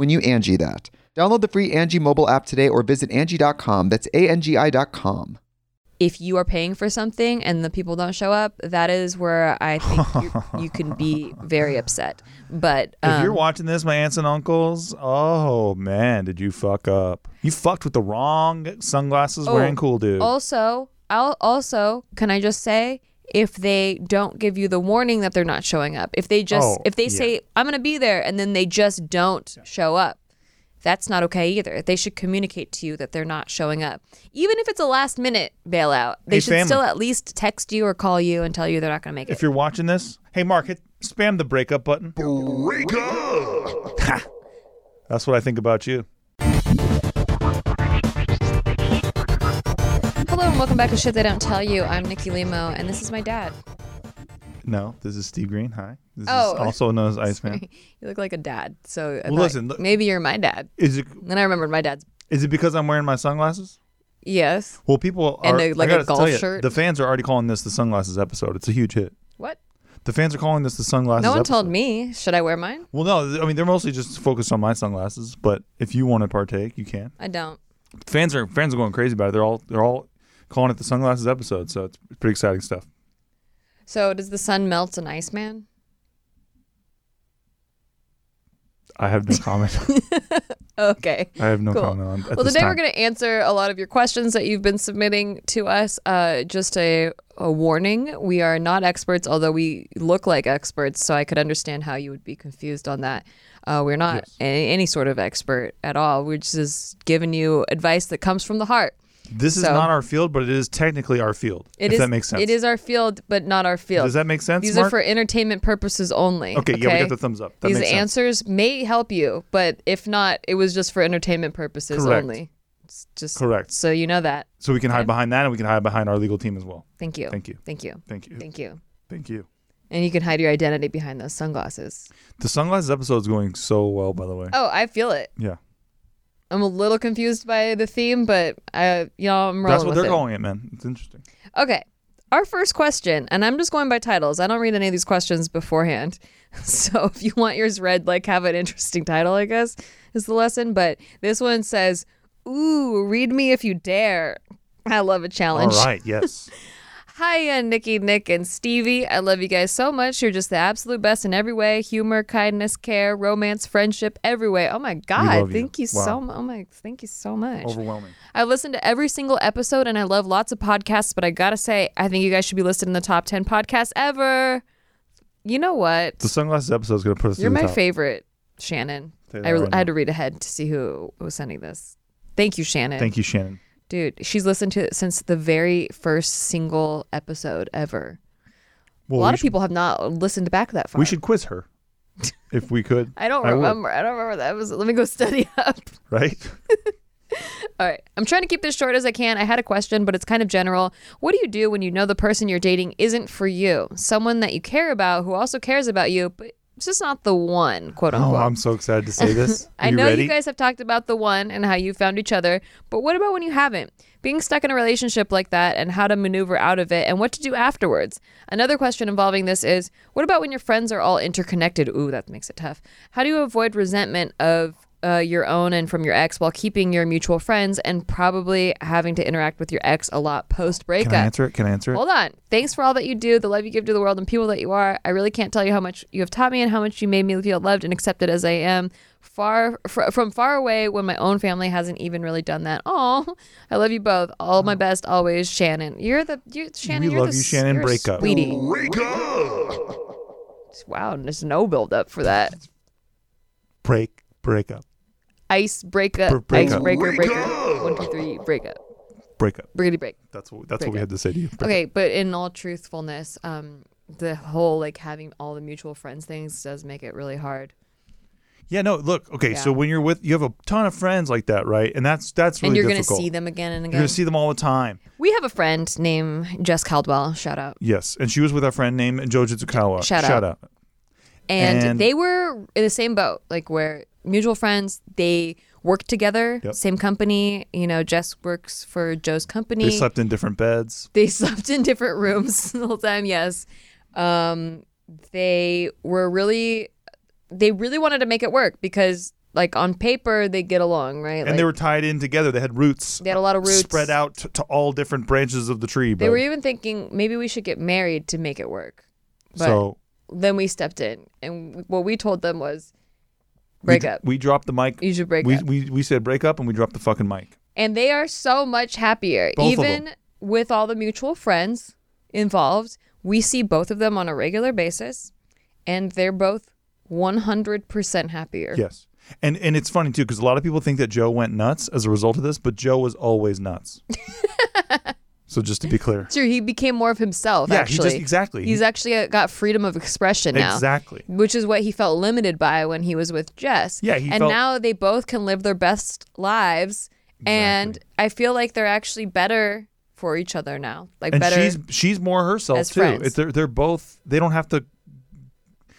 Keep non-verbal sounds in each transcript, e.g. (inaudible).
when you Angi that. Download the free Angi mobile app today or visit Angi.com. That's A-N-G-I.com. If you are paying for something and the people don't show up, that is where I think you, you can be (laughs) very upset. But um, if you're watching this, my aunts and uncles, oh man, did you fuck up? You fucked with the wrong sunglasses Oh, wearing cool dude. also, I'll also can I just say if they don't give you the warning that they're not showing up, if they just Oh, if they yeah. say I'm gonna be there and then they just don't show up, that's not okay either. They should communicate to you that they're not showing up, even if it's a last minute bailout. They Hey, should family. still at least text you or call you and tell you they're not gonna make it. if you're watching this, hey Mark, hit spam the breakup button. Break up! (laughs) That's what I think about you. Welcome back to Shit They Don't Tell You. I'm Nikki Limo and this is my dad. No, this is Steve Greene. Hi. This Oh. is also known as (laughs) Iceman. You look like a dad, so Well, listen, look- maybe you're my dad. Is it Then I remembered my dad's. is it because I'm wearing my sunglasses? Yes. Well, people And are a- like a golf you, shirt? The fans are already calling this the sunglasses episode. It's a huge hit. What? The fans are calling this the sunglasses. No one episode. told me. Should I wear mine? Well, no, I mean they're mostly just focused on my sunglasses. But if you want to partake, you can. I don't. Fans are fans are going crazy about it. They're all they're all calling it the sunglasses episode. So it's pretty exciting stuff. So does the sun melt an Iceman? I have no comment. (laughs) Okay. I have no Cool. comment on. Well, today we're going to answer a lot of your questions that you've been submitting to us. Uh, just a, a warning: we are not experts, although we look like experts. So I could understand how you would be confused on that. Uh, we're not Yes. any sort of expert at all. We're just giving you advice that comes from the heart. This is so- not our field, but it is technically our field. It if is- that makes sense. It is our field, but not our field. Does that make sense? These Mark? are for entertainment purposes only. Okay, yeah, we got the thumbs up. That These answers may help you, but if not, it was just for entertainment purposes Correct. only. It's just Correct. So you know that. So we can Okay. hide behind that, and we can hide behind our legal team as well. Thank you. Thank you. Thank you. Thank you. Thank you. Thank you. And you can hide your identity behind those sunglasses. The sunglasses episode is going so well, by the way. Oh, I feel it. Yeah, I'm a little confused by the theme, but I, know, I'm rolling that's what they're it. calling it, man. It's interesting. Okay. Our first question, and I'm just going by titles. I don't read any of these questions beforehand. (laughs) So if you want yours read, like have an interesting title, I guess, is the lesson. But this one says, Ooh, read me if you dare. I love a challenge. All right. Yes. (laughs) Hiya, uh, Nikki, Nick, and Stevie. I love you guys so much. You're just the absolute best in every way humor, kindness, care, romance, friendship, every way. Oh my God. you. Thank you, Wow. so much. Oh my, thank you so much. Overwhelming. I listen to every single episode and I love lots of podcasts, but I gotta say, I think you guys should be listed in the top 10 podcasts ever. You know what? The sunglasses episode is going to put us. You're my top. favorite, Shannon. I, re- right I had to read ahead to see who was sending this. Thank you, Shannon. Thank you, Shannon. Dude, she's listened to it since the very first single episode ever. Well, a lot of should- people have not listened back that far. We should quiz her, if we could. (laughs) I don't I would. remember. I don't remember that. Was let me go study (laughs) up. Right. All right. I'm trying to keep this short as I can. I had a question, but it's kind of general. What do you do when you know the person you're dating isn't for you? Someone that you care about who also cares about you, but It's just not the one, quote oh, unquote. Oh. I'm so excited to say this. (laughs) Are I you know ready? you guys have talked about the one and how you found each other, but what about when you haven't? Being stuck in a relationship like that and how to maneuver out of it and what to do afterwards. Another question involving this is what about when your friends are all interconnected? Ooh, that makes it tough. How do you avoid resentment of uh, your own and from your ex while keeping your mutual friends and probably having to interact with your ex a lot post breakup. Can I answer it? Can I answer it? Hold on. Thanks for all that you do, the love you give to the world, and people that you are. I really can't tell you how much you have taught me and how much you made me feel loved and accepted as I am. Far fr- from far away, when my own family hasn't even really done that. Oh, I love you both. All my best, always, Shannon. You're the you're, Shannon. We you're love the, you, Shannon. you're a Break up. sweetie. Break up. Wow, there's no build up for that. Break, break up, Ice breakup, Br- break ice breaker, Break breaker. One, two, three, break up, break up. briggity break. That's what that's Break what we up. had to say to you. Break Okay, but in all truthfulness, um, the whole like having all the mutual friends things does make it really hard. Yeah, no, look, okay, so when you're with you have a ton of friends like that, right? And that's that's really and you're difficult. gonna see them again and again. You're gonna see them all the time. we have a friend named Jess Caldwell. Shout out. Yes. And she was with our friend named Joji Tsukawa. Shout Shout out. out. And, And- they were in the same boat, like where mutual friends. They worked together, Yep. same company. You know, Jess works for Joe's company. They slept in different beds. They (laughs) slept in different rooms (laughs) the whole time. Yes, um, they were really, they really wanted to make it work because, like on paper, they get along, right? And like, they were tied in together. They had roots. They had a lot of roots. Spread out to, to all different branches of the tree. They were even thinking maybe we should get married to make it work. But so then we stepped in, and what we told them was, we break d- up. We dropped the mic. You should break we, up. we we said break up and we dropped the fucking mic. and they are so much happier, Both even with all the mutual friends involved. We see both of them on a regular basis, and they're both 100% happier. Yes. And and it's funny too because a lot of people think that Joe went nuts as a result of this, but Joe was always nuts. (laughs) so just to be clear. Sure, he became more of himself. Yeah, he actually, just- exactly. He's actually uh, got freedom of expression now. Exactly. which is what he felt limited by when he was with Jess. Yeah, he and felt- now they both can live their best lives, and I feel like they're actually better for each other now. Like and better. she's she's more herself too. It, they're they're both they don't have to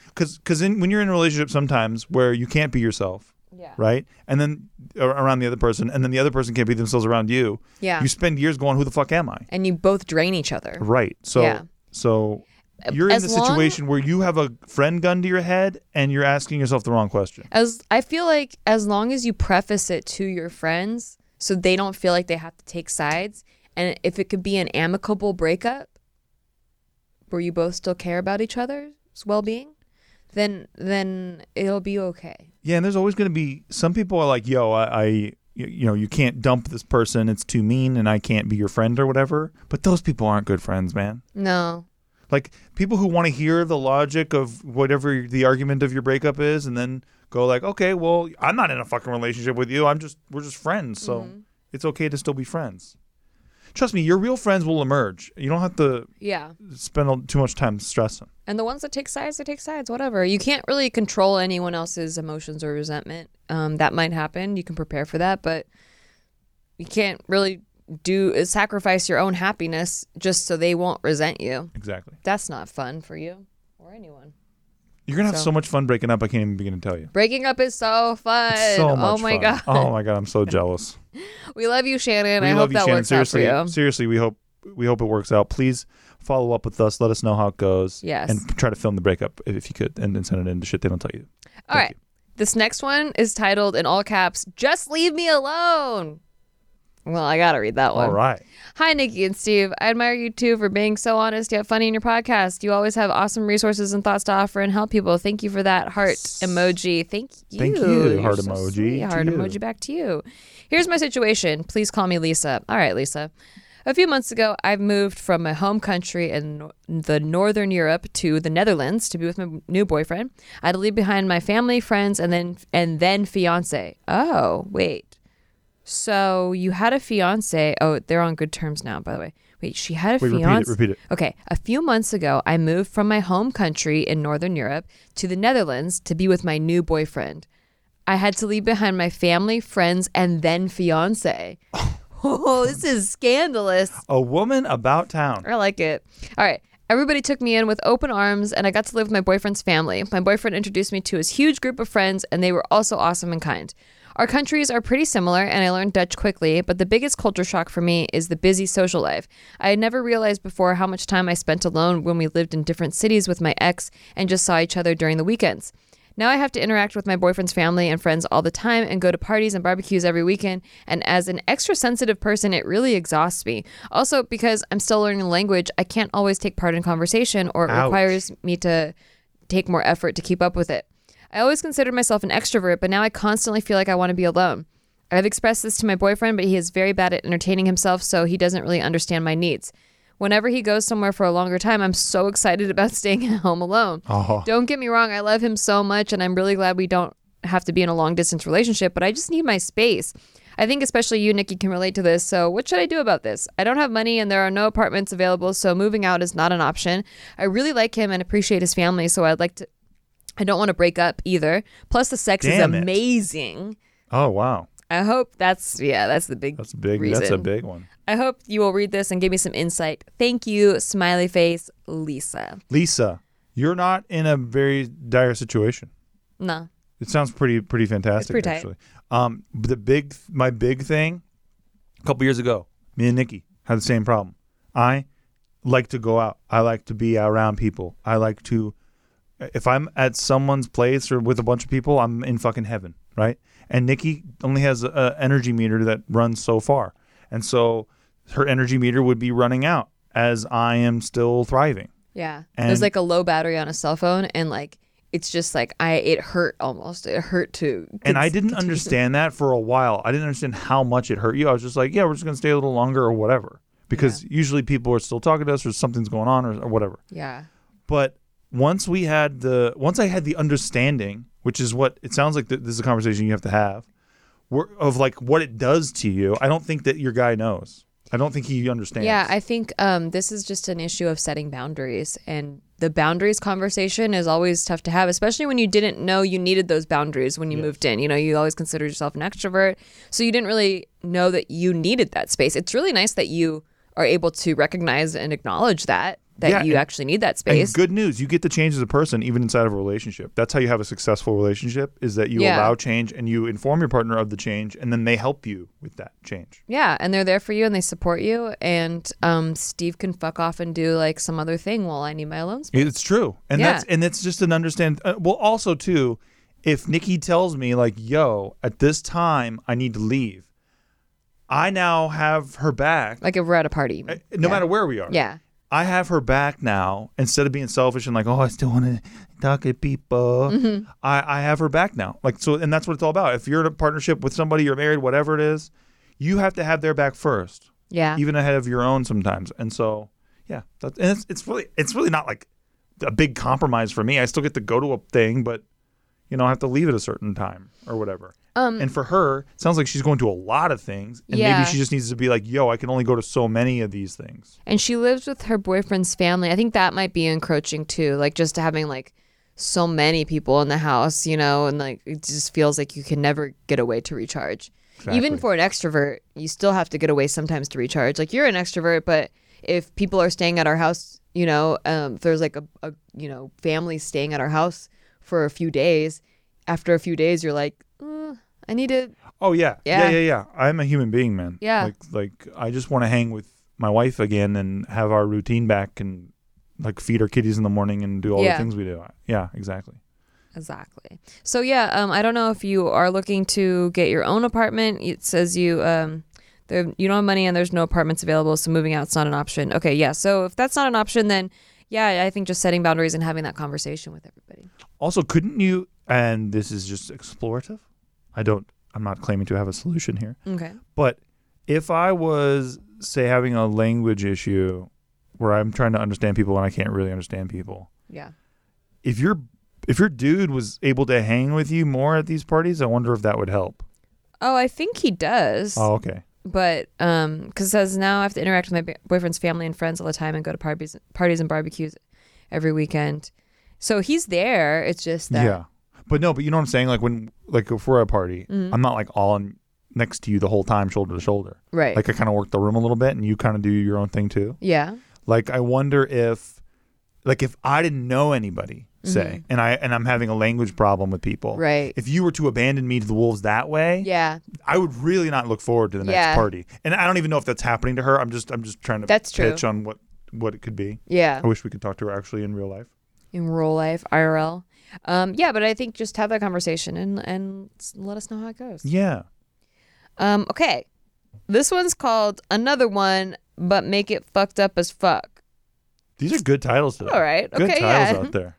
because because when you're in a relationship sometimes where you can't be yourself, yeah. right? And then around the other person, and then the other person can't be themselves around you. Yeah. You spend years going, "Who the fuck am I?" and you both drain each other. Right. So Yeah. so uh, you're in As the long- situation where you have a friend gun to your head and you're asking yourself the wrong question. As I feel like as long as you preface it to your friends so they don't feel like they have to take sides and if it could be an amicable breakup where you both still care about each other's well-being, then then it'll be okay. Yeah, and there's always going to be some people are like, "Yo, I, I you know, you can't dump this person. It's too mean, and I can't be your friend or whatever." But those people aren't good friends, man. No. Like people who want to hear the logic of whatever the argument of your breakup is, and then go like, "Okay, well, I'm not in a fucking relationship with you. I'm just we're just friends, so Mm-hmm. it's okay to still be friends." Trust me, your real friends will emerge. You don't have to Yeah. spend too much time stressing. And the ones that take sides, they take sides, whatever. You can't really control anyone else's emotions or resentment. Um, that might happen. You can prepare for that, but you can't really do uh, sacrifice your own happiness just so they won't resent you. Exactly. That's not fun for you or anyone. You're gonna have So- so much fun breaking up. I can't even begin to tell you. Breaking up is so fun. It's so oh much oh my fun. god. Oh my god, I'm so (laughs) jealous. We love you, Shannon. we I love hope you, that Shannon. works seriously, out for you. seriously, we hope we hope it works out. Please follow up with us. Let us know how it goes. Yes. And try to film the breakup if you could, and then send it in to shit they don't tell you. All right. This next one is titled in all caps, Just Leave Me Alone. Well, I got to read that one. All right. Hi, Nikki and Steve. I admire you too for being so honest yet funny in your podcast. You always have awesome resources and thoughts to offer and help people. Thank you for that heart emoji. Thank you. Thank you, You're heart so emoji sweet. Heart you. emoji back to you. Here's my situation. Please call me Lisa. All right, Lisa. A few months ago, I've moved from my home country in the Northern Europe to the Netherlands to be with my new boyfriend. I had to leave behind my family, friends, and then and then fiance. Oh, wait. So you had a fiance. Oh, they're on good terms now, by the way. Wait, she had a Wait, repeat it, fiance. repeat it. Okay, a few months ago, I moved from my home country in Northern Europe to the Netherlands to be with my new boyfriend. I had to leave behind my family, friends, and then fiance. (laughs) Oh, this is scandalous. A woman about town. I like it. All right. Everybody took me in with open arms, and I got to live with my boyfriend's family. My boyfriend introduced me to his huge group of friends, and they were also awesome and kind. Our countries are pretty similar, and I learned Dutch quickly, but the biggest culture shock for me is the busy social life. I had never realized before how much time I spent alone when we lived in different cities with my ex and just saw each other during the weekends. Now I have to interact with my boyfriend's family and friends all the time and go to parties and barbecues every weekend. And as an extra sensitive person, it really exhausts me. Also, because I'm still learning the language, I can't always take part in conversation or it Ouch. requires me to take more effort to keep up with it. I always considered myself an extrovert, but now I constantly feel like I want to be alone. I've expressed this to my boyfriend, but he is very bad at entertaining himself, so he doesn't really understand my needs. Whenever he goes somewhere for a longer time, I'm so excited (laughs) about staying at home alone. Oh. Don't get me wrong, I love him so much, and I'm really glad we don't have to be in a long distance relationship, but I just need my space. I think especially you, Nikki, can relate to this. So, what should I do about this? I don't have money and there are no apartments available, so moving out is not an option. I really like him and appreciate his family, so I'd like to. I don't want to break up either. Plus, the sex Damn is it. amazing. Oh wow, I hope that's yeah, that's the big. that's big. Reason. That's a big one. I hope you will read this and give me some insight. Thank you, smiley face, Lisa. Lisa, you're not in a very dire situation. No, It sounds pretty pretty fantastic pretty tight. actually. Um, the big my big thing, a couple years ago, me and Nikki had the same problem. I like to go out. I like to be around people. I like to if I'm at someone's place or with a bunch of people, I'm in fucking heaven, right? And Nikki only has a energy meter that runs so far, and so her energy meter would be running out as I am still thriving. yeah. And- There's like a low battery on a cell phone, and like it's just like I it hurt almost. It hurt to. And I didn't continue. understand that for a while. I didn't understand how much it hurt you. I was just like, yeah, we're just going to stay a little longer or whatever. Because usually people are still talking to us or something's going on or, or whatever. Yeah. But once we had the, once I had the understanding, which is what it sounds like th- this is a conversation you have to have, of like what it does to you. I don't think that your guy knows. I don't think he understands. Yeah, I think um, this is just an issue of setting boundaries, and the boundaries conversation is always tough to have, especially when you didn't know you needed those boundaries when you moved in. You know, you always considered yourself an extrovert, so you didn't really know that you needed that space. It's really nice that you are able to recognize and acknowledge that that Yeah, you and- actually need that And space. good news, you get to change as a person even inside of a relationship. That's how you have a successful relationship is that you Yeah. allow change and you inform your partner of the change and then they help you with that change. Yeah, and they're there for you and they support you. And um, Steve can fuck off and do like some other thing while I need my alone space. It's true. And Yeah. that's and it's just an understand uh, well also too if Nikki tells me like yo at this time I need to leave I now have her back Like if we're at a party. uh, no Yeah. matter where we are. Yeah. I have her back now instead of being selfish and like, oh, I still want to talk to people. Mm-hmm. I, I have her back now. Like, so, and that's what it's all about. If you're in a partnership with somebody, you're married, whatever it is, you have to have their back first, Yeah. even ahead of your own sometimes. And so, yeah, that's, and it's, it's really, it's really not like a big compromise for me. I still get to go to a thing, but you know, I have to leave at a certain time or whatever. Um, and for her, it sounds like she's going to a lot of things, and Yeah. maybe she just needs to be like, "Yo, I can only go to so many of these things." and she lives with her boyfriend's family. I think that might be encroaching too, like just having like so many people in the house, you know, and like it just feels like you can never get away to recharge. Even for an extrovert, you still have to get away sometimes to recharge. Like you're an extrovert, but if people are staying at our house, you know, um, if there's like a, a you know family staying at our house for a few days, after a few days, you're like, I need to Oh yeah. Yeah. yeah, yeah, yeah. I'm a human being, man. Yeah. Like, like I just want to hang with my wife again and have our routine back and like feed our kitties in the morning and do all Yeah. the things we do. Yeah, exactly. Exactly. So yeah, um, I don't know if you are looking to get your own apartment. It says you um, there you don't have money and there's no apartments available, so moving out's not an option. Okay, yeah. So if that's not an option, then yeah, I think just setting boundaries and having that conversation with everybody. Also, couldn't you? And this is just explorative. I don't. I'm not claiming to have a solution here. Okay. But if I was, say, having a language issue where I'm trying to understand people and I can't really understand people, Yeah. if your if your dude was able to hang with you more at these parties, I wonder if that would help. Oh, I think he does. Oh, okay. But um, because it says now I have to interact with my boyfriend's family and friends all the time and go to parties, parties and barbecues every weekend. So he's there. It's just that. Yeah. But no, but you know what I'm saying? Like when like if we're at a party, Mm-hmm. I'm not like all in, next to you the whole time, shoulder to shoulder. Right. Like I kind of work the room a little bit, and you kind of do your own thing too. yeah. Like I wonder if like if I didn't know anybody, say, and I and I'm having a language problem with people, Mm-hmm. Right. If you were to abandon me to the wolves that way, Yeah. I would really not look forward to the next Yeah. party. And I don't even know if that's happening to her. I'm just I'm just trying to That's true. pitch on what what it could be. Yeah. I wish we could talk to her actually in real life. In real life, IRL. Um, yeah, but I think just have that conversation and and let us know how it goes. Yeah. Um, okay. This one's called Another One, but make it fucked up as fuck. These are good titles today. All right. Good Okay, titles yeah. out there.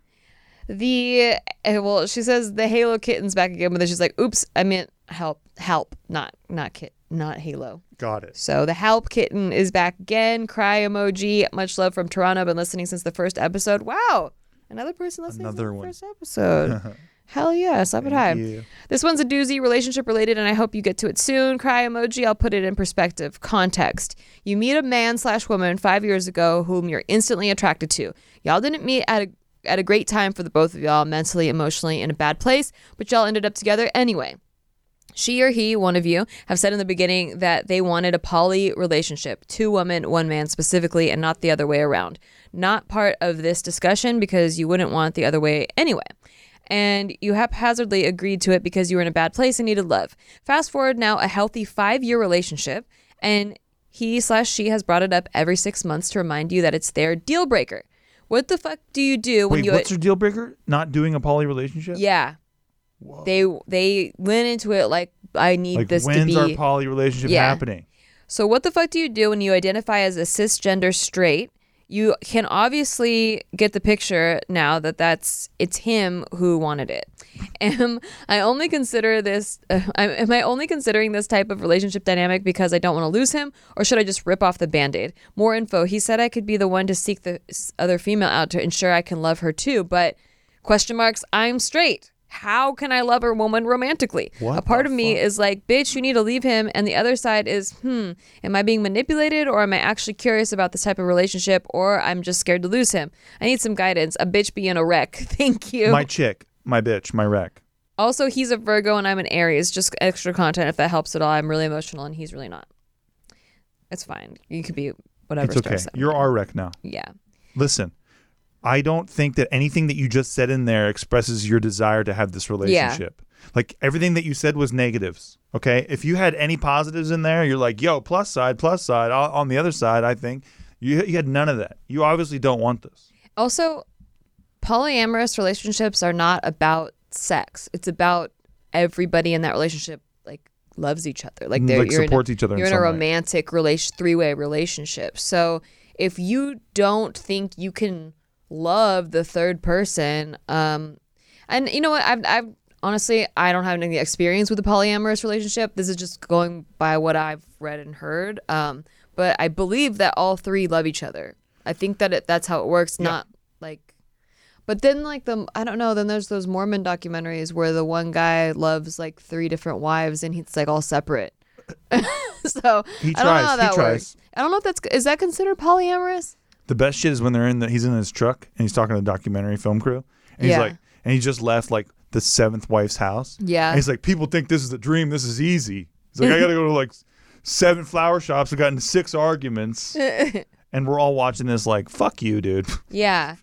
The uh, well, she says the Halo kitten's back again, but then she's like, "Oops, I meant help, help, not not kit, not Halo." Got it. So the help kitten is back again. Cry emoji. Much love from Toronto. Been listening since the first episode. Wow, another person listening Another since the one. first episode. (laughs) Hell yeah, slap it high. you. This one's a doozy, relationship related, and I hope you get to it soon. Cry emoji. I'll put it in perspective. Context: You meet a man slash woman five years ago whom you're instantly attracted to. Y'all didn't meet at a at a great time for the both of y'all, mentally, emotionally, in a bad place, but y'all ended up together anyway. She or he, one of you, have said in the beginning that they wanted a poly relationship, two women, one man specifically, and not the other way around. Not part of this discussion because you wouldn't want the other way anyway. And you haphazardly agreed to it because you were in a bad place and needed love. Fast forward now, a healthy five year relationship, and he slash she has brought it up every six months to remind you that it's their deal breaker. What the fuck do you do when Wait, you what's your deal breaker? Not doing a poly relationship? yeah. They they went into it like I need Like this to when's be our poly relationship Yeah. happening? So what the fuck do you do when you identify as a cisgender straight? You can obviously get the picture now that that's it's him who wanted it. (laughs) Am I only consider this? (laughs) Uh, am I only considering this type of relationship dynamic because I don't want to lose him, or should I just rip off the band-aid? More info. He said I could be the one to seek the other female out to ensure I can love her too, but question marks. I'm straight. How can I love a woman romantically? What a part of me is like, bitch, you need to leave him. And the other side is, hmm, am I being manipulated or am I actually curious about this type of relationship or I'm just scared to lose him? I need some guidance. A bitch being a wreck. (laughs) Thank you. My chick, my bitch, my wreck. also, he's a Virgo and I'm an Aries. Just extra content if that helps at all. I'm really emotional and he's really not. It's fine. You could be whatever. It's okay. You're our wreck now. Yeah. Listen, I don't think that anything that you just said in there expresses your desire to have this relationship. Like everything that you said was negatives. Okay. If you had any positives in there, you're like, yo, plus side, plus side. On on the other side, I think you, you had none of that. You obviously don't want this. Also, polyamorous relationships are not about sex. It's about everybody in that relationship like loves each other. Like they're Like, supports a, each other in You're in a romantic relation, three way relationship. So if you don't think you can love the third person, um, and you know what, I've I've honestly I don't have any experience with a polyamorous relationship. This is just going by what I've read and heard. Um, but I believe that all three love each other. I think that it, that's how it works. Not like, but then like the I don't know. Then there's those Mormon documentaries where the one guy loves like three different wives and he's like all separate. (laughs) so He I don't know tries, how he that tries. works. I don't know if that's is that considered polyamorous. The best shit is when they're in the he's in his truck and he's talking to the documentary film crew. And he's Yeah. like and he just left like the seventh wife's house. Yeah. And he's like, People think this is a dream, this is easy. He's like, I gotta go to like seven flower shops. I got into six arguments. (laughs) and we're all watching this like, fuck you, dude. Yeah.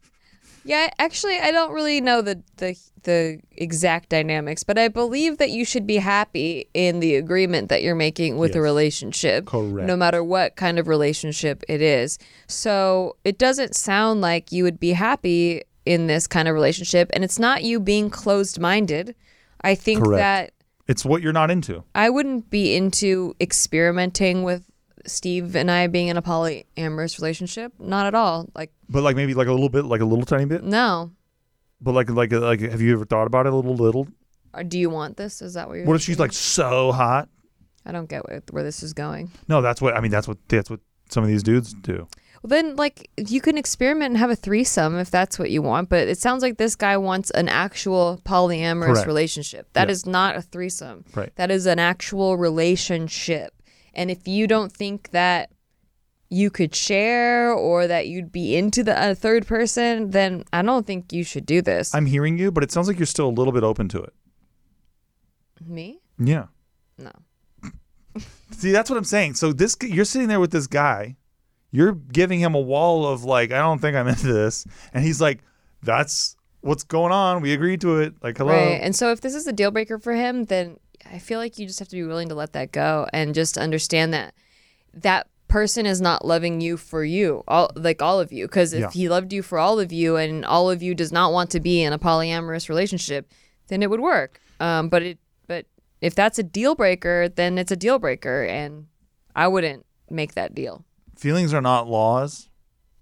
Yeah, actually I don't really know the the the exact dynamics, but I believe that you should be happy in the agreement that you're making with a relationship. Correct. No matter what kind of relationship it is. So, it doesn't sound like you would be happy in this kind of relationship and it's not you being closed-minded. I think Correct. that It's what you're not into. I wouldn't be into experimenting with Steve and I being in a polyamorous relationship. Not at all. Like But like maybe like a little bit, like a little tiny bit. no. But like like like have you ever thought about it a little little? Or do you want this? Is that what you're What if she's thinking? like so hot? I don't get where, where this is going. No, that's what I mean. That's what that's what some of these dudes do. Well, then, like, you can experiment and have a threesome if that's what you want. But it sounds like this guy wants an actual polyamorous Correct. relationship. That Yeah. is not a threesome. Right. That is an actual relationship. And if you don't think that you could share or that you'd be into the uh, third person, then I don't think you should do this. I'm hearing you, but it sounds like you're still a little bit open to it. Me? Yeah. No. (laughs) See, that's what I'm saying. So this you're sitting there with this guy. You're giving him a wall of like, I don't think I'm (laughs) into this, and he's like, that's what's going on. We agreed to it. Like, hello. Right. And so if this is a deal breaker for him, then I feel like you just have to be willing to let that go and just understand that that person is not loving you for you, all like all of you. Because if Yeah. he loved you for all of you and all of you does not want to be in a polyamorous relationship, then it would work. Um, but it but if that's a deal breaker, then it's a deal breaker, and I wouldn't make that deal. feelings are not laws,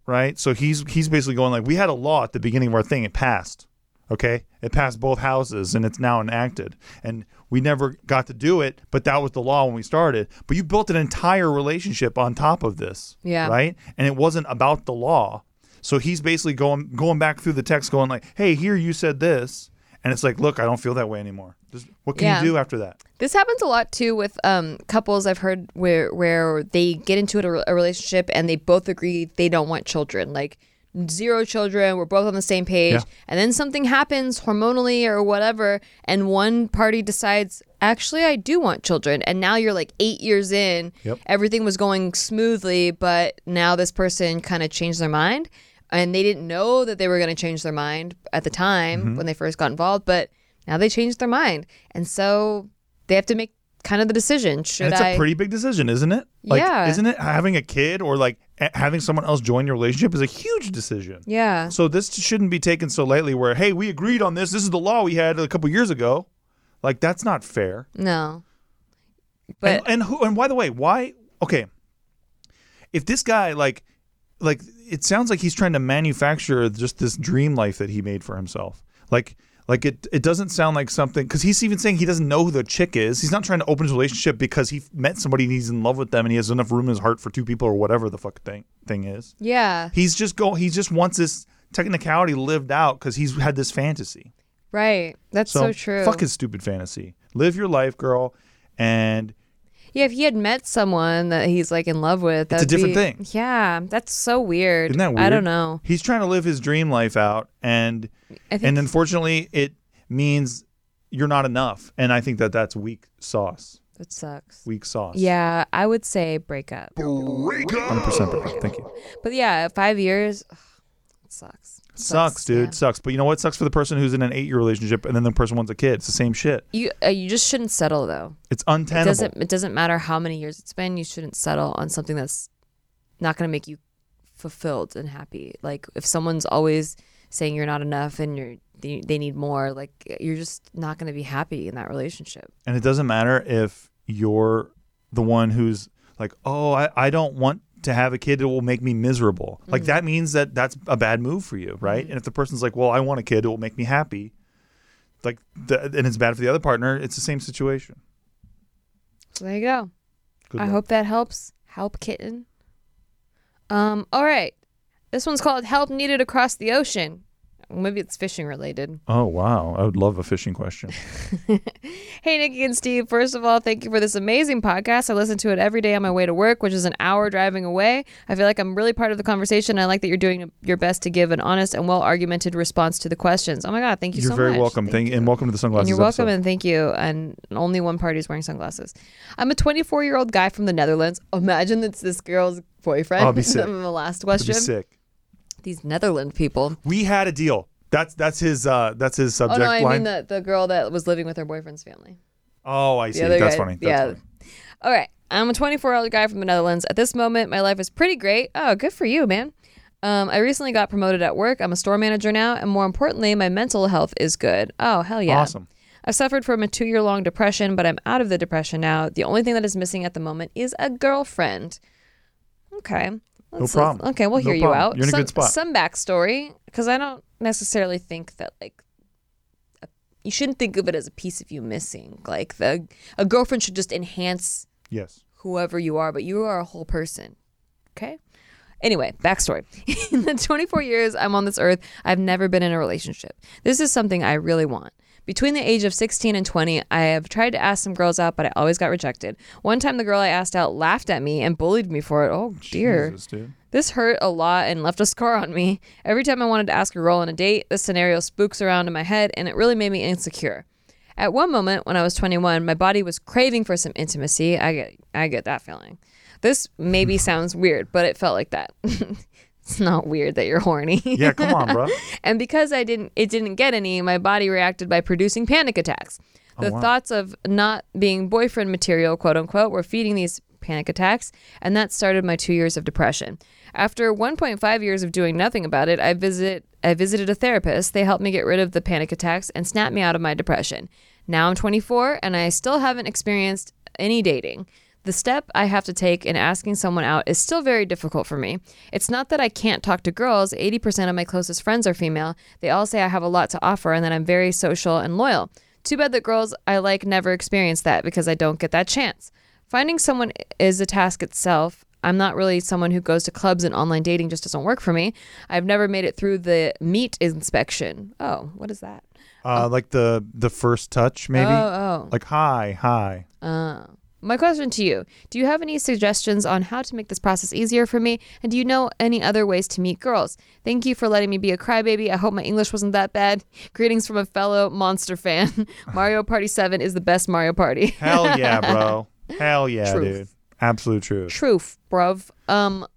right? So he's he's basically going like we had a law at the beginning of our thing. It passed, okay? It passed both houses, and it's now enacted. And we never got to do it, but that was the law when we started. But you built an entire relationship on top of this, Yeah. right? And it wasn't about the law. So he's basically going going back through the text, going like, "Hey, here you said this," and it's like, "Look, I don't feel that way anymore. Just, what can Yeah. you do after that?" This happens a lot too with um, couples I've heard where where they get into a, a relationship and they both agree they don't want children, like zero children. We're both on the same page, Yeah. and then something happens hormonally or whatever, and one party decides, actually, I do want children, and now you're like eight years in, Yep. everything was going smoothly, but now this person kind of changed their mind. And they didn't know that they were going to change their mind at the time Mm-hmm. when they first got involved, but now they changed their mind. And so they have to make kind of the decision. Should And it's I? a pretty big decision, isn't it? Like, Yeah. Isn't it having a kid or like a- having someone else join your relationship is a huge decision. yeah. So this shouldn't be taken so lightly. Where hey, we agreed on this. This is the law we had a couple years ago. Like that's not fair. No. But and, and who? And by the way, why? Okay, if this guy like, like it sounds like he's trying to manufacture just this dream life that he made for himself. Like, like it it doesn't sound like something because he's even saying he doesn't know who the chick is. He's not trying to open his relationship because he met somebody and he's in love with them and he has enough room in his heart for two people or whatever the fuck thing thing is. yeah, He's just go. He just wants this technicality lived out because he's had this fantasy. right. That's so, true. Fuck his stupid fantasy. Live your life, girl, and Yeah, if he had met someone that he's like in love with, that's a different be- thing. Yeah, that's so weird. Isn't that weird? I don't know. He's trying to live his dream life out, and and unfortunately, it means you're not enough. And I think that that's weak sauce. it sucks. Weak sauce. Yeah, I would say break up. Break hundred up. percent. Thank you. But yeah, five years, ugh, it sucks. It Sucks, dude. yeah. Sucks. But you know what? Sucks for the person who's in an eight-year relationship, and then the person wants a kid. It's the same shit. You uh, you just shouldn't settle though. It's It untenable. doesn't it doesn't matter how many years it's been. You shouldn't settle on something that's not going to make you fulfilled and happy. Like if someone's always saying you're not enough and you're they, they need more, like you're just not going to be happy in that relationship. And it doesn't matter if you're the one who's like, oh, I, I don't want to have a kid. It will make me miserable. Like Mm-hmm. that means that that's a bad move for you, right? And if the person's like, well, I want a kid. It will make me happy. Like, the, and it's bad for the other partner. It's the same situation. So there you go. Good I luck. hope that helps. Help kitten. Um. All right. This one's called "Help Needed Across the Ocean." Maybe it's fishing related. Oh wow, I would love a fishing question. (laughs) Hey, Nikki and Steve. First of all, thank you for this amazing podcast. I listen to it every day on my way to work, which is an hour driving away. I feel like I'm really part of the conversation. I like that you're doing your best to give an honest and well argumented response to the questions. Oh my God, thank you You're so very welcome. Thank, and welcome to the And sunglasses. you're welcome episode. and thank you. And only one party is wearing sunglasses. I'm a 24 year old guy from the Netherlands. Imagine it's this girl's boyfriend. I'd be sick. (laughs) the last question. sick. These Netherland people. We had a deal. That's that's his uh that's his subject. Oh no, I line. mean the, the girl that was living with her boyfriend's family. oh, I see. That's guy- funny. That's yeah. funny. All right. I'm a 24 year old guy from the Netherlands. At this moment, my life is pretty great. Oh, good for you, man. Um, I recently got promoted at work. I'm a store manager now. And more importantly, my mental health is good. Oh, hell yeah. Awesome. I've suffered from a two year long depression, but I'm out of the depression now. The only thing that is missing at the moment is a girlfriend. Okay. Let's- problem. Okay, we'll No hear you out. You're in a some, good spot. Some backstory, because I don't necessarily think that, like, a, you shouldn't think of it as a piece of you missing. Like, the a girlfriend should just enhance Yes. whoever you are, but you are a whole person. Okay? Anyway, backstory. (laughs) in the 24 years I'm on this earth, I've never been in a relationship. This is something I really want. Between the age of 16 and 20, I have tried to ask some girls out, but I always got rejected. One time, the girl I asked out laughed at me and bullied me for it. Oh, dear. Jesus, dude. This hurt a lot and left a scar on me. Every time I wanted to ask a girl on a date, this scenario spooks around in my head and it really made me insecure. At one moment when I was 21, my body was craving for some intimacy. I get I get that feeling. This maybe sounds weird, but it felt like that. (laughs) (laughs) it's not weird that you're horny. Yeah, come on, bro. (laughs) and because I didn't it didn't get any, my body reacted by producing panic attacks. Oh, the wow. thoughts of not being boyfriend material, quote unquote, were feeding these panic attacks, and that started my 2 years of depression. After 1.5 years of doing nothing about it, I visit I visited a therapist. They helped me get rid of the panic attacks and snap me out of my depression. Now I'm 24 and I still haven't experienced any dating. The step I have to take in asking someone out is still very difficult for me. It's not that I can't talk to girls, 80% of my closest friends are female. They all say I have a lot to offer and that I'm very social and loyal. Too bad that girls I like never experience that because I don't get that chance. Finding someone is a task itself. I'm not really someone who goes to clubs and online dating just doesn't work for me. I've never made it through the meat inspection. Oh, what is that? Uh, like the the first touch, maybe. Oh, Like hi, hi. oh. My question to you Do you have any suggestions on how to make this process easier for me? And do you know any other ways to meet girls? Thank you for letting me be a crybaby. I hope my English wasn't that bad. (laughs) Greetings from a fellow monster fan. (laughs) Mario Party 7 is the best Mario Party. (laughs) Hell yeah, bro. Hell yeah, Truth. dude. Absolute truth. Truth, bruv. Um,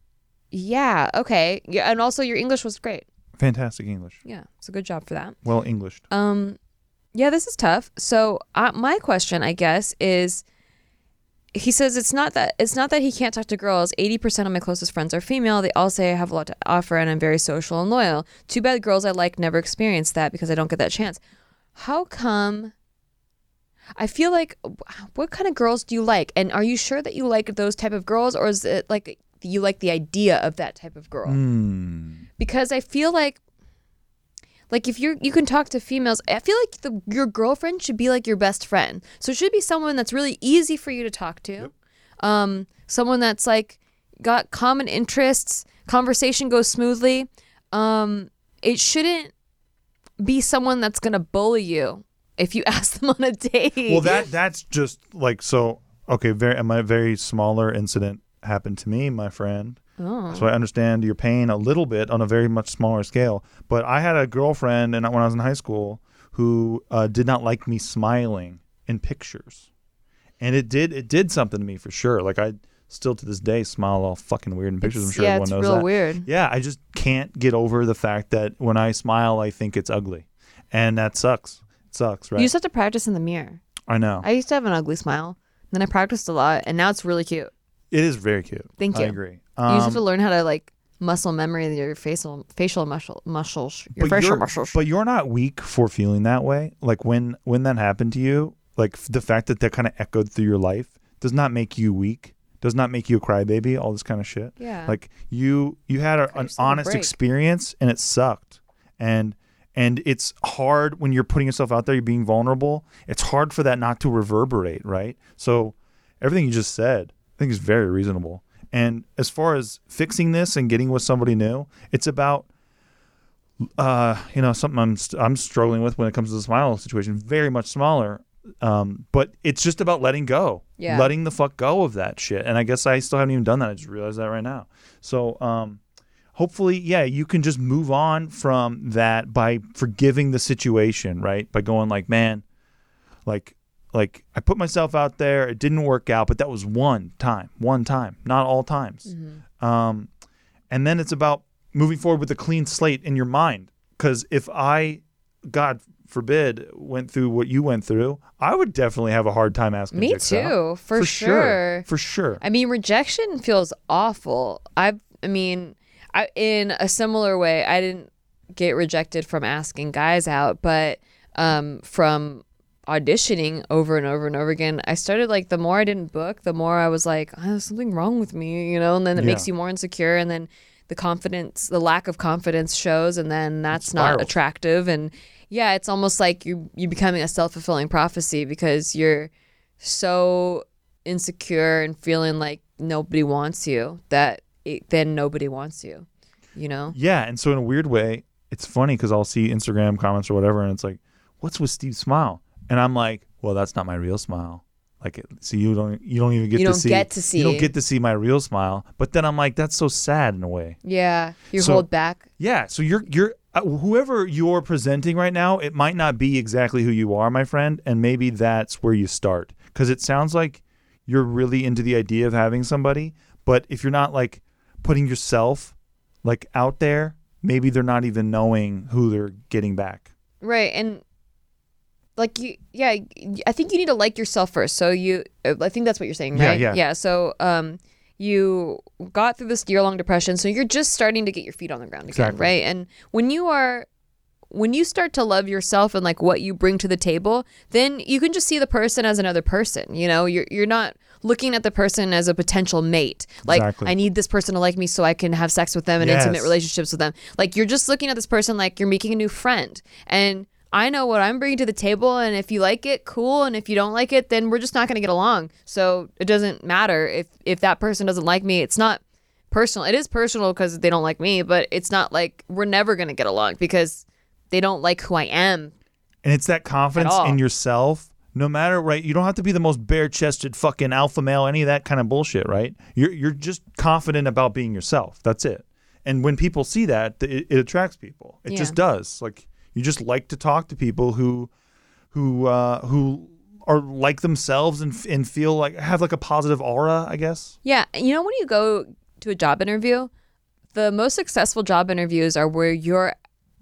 yeah, okay. Yeah, and also your English was great. Fantastic English. Yeah, it's a good job for that. Well Englished. Um, yeah, this is tough. So uh, my question, I guess, is he says it's not that it's not that he can't talk to girls. Eighty percent of my closest friends are female. They all say I have a lot to offer and I'm very social and loyal. Too bad girls I like never experience that because I don't get that chance. How come? I feel like what kind of girls do you like, and are you sure that you like those type of girls, or is it like you like the idea of that type of girl? Hmm. because I feel like like if you're you can talk to females I feel like the, your girlfriend should be like your best friend so it should be someone that's really easy for you to talk to um someone that's like got common interests conversation goes smoothly um it shouldn't be someone that's gonna bully you if you (laughs) ask them on a date Well, that that's just like so. Okay, very my very smaller incident happened to me, my friend. Oh. So I understand your pain a little bit on a very much smaller scale. But I had a girlfriend, and when I was in high school, who uh, did not like me smiling in pictures, and it did it did something to me for sure. Like I still to this day smile all fucking weird in pictures. I'm sure yeah, everyone it's knows real that. weird. Yeah, I just can't get over the fact that when I smile, I think it's ugly, and that sucks. It sucks, right? you just have to practice in the mirror I know. I used to have an ugly smile then I practiced a lot and now it's really cute it is very cute. Thank I you. Agree. You just have Um, to learn how to like muscle memory your facial facial muscle muscles your but facial you're- muscles. But you're not weak for feeling that way. Like when when that happened to you, like the fact that that kind of echoed through your life does not make you weak. Does not make you a crybaby. All this kind of shit. Yeah. Like you you had a, an honest experience and it sucked. And and it's hard when you're putting yourself out there. You're being vulnerable. It's hard for that not to reverberate, right? So everything you just said, I think is very reasonable. And as far as fixing this and getting with somebody new, it's about uh, you know, something I'm st- I'm struggling with when it comes to the smile situation. Very much smaller, um, but it's just about letting go, Yeah. letting the fuck go of that shit. And I guess I still haven't even done that. I just realized that right now. So, um, hopefully, yeah, you can just move on from that by forgiving the situation, right? By going like, man, like, like I put myself out there. It didn't work out, but that was one time, one time, not all times. Um, and then it's about moving forward with a clean slate in your mind. Because if I, God forbid, went through what you went through, I would definitely have a hard time asking. Me chicks out. too, for sure. For sure. I mean, rejection feels awful. I I mean, I in a similar way, I didn't get rejected from asking guys out, but um from auditioning over and over and over again, I started like the more I didn't book, the more I was like, oh, there's something wrong with me, you know, and then it makes you more insecure and then the confidence, the lack of confidence shows and then that's not attractive. And yeah, it's almost like you you becoming a self-fulfilling prophecy because you're so insecure and feeling like nobody wants you that it, then nobody wants you you know? Yeah, and so in a weird way, it's funny because I'll see Instagram comments or whatever, and it's like, "What's with Steve's smile?" And I'm like, "Well, that's not my real smile." Like, it- so you don't you don't even get You to don't see get to see. you don't get to see my real smile. But then I'm like, that's so sad in a way. yeah you So- hold back Yeah, so you're you're uh, whoever you're presenting right now, it might not be exactly who you are, my friend, and maybe that's where you start because it sounds like you're really into the idea of having somebody, But if you're not like putting yourself like out there, maybe they're not even knowing who they're getting back. Right. And like you yeah, I think you need to like yourself first. So you I think that's what you're saying, right? yeah. Yeah. yeah So um you got through this year long depression, so you're just starting to get your feet on the ground again, Exactly. right? And when you are when you start to love yourself and like what you bring to the table, then you can just see the person as another person. You know, you're you're not looking at the person as a potential mate. Like Exactly. I need this person to like me so I can have sex with them and intimate relationships with them. Like you're just looking at this person like you're making a new friend. And I know what I'm bringing to the table and if you like it, cool, and if you don't like it, then we're just not going to get along. So it doesn't matter if if that person doesn't like me. It's not personal. It is personal because they don't like me, but it's not like we're never going to get along because they don't like who I am. And it's that confidence in yourself. No matter right, you don't have to be the most bare-chested fucking alpha male, any of that kind of bullshit, right? You're you're just confident about being yourself. That's it. And when people see that, it, it attracts people. It just does. Like you just like to talk to people who who uh, who are like themselves and and feel like have like a positive aura, I guess. Yeah, you know when you go to a job interview, the most successful job interviews are where you're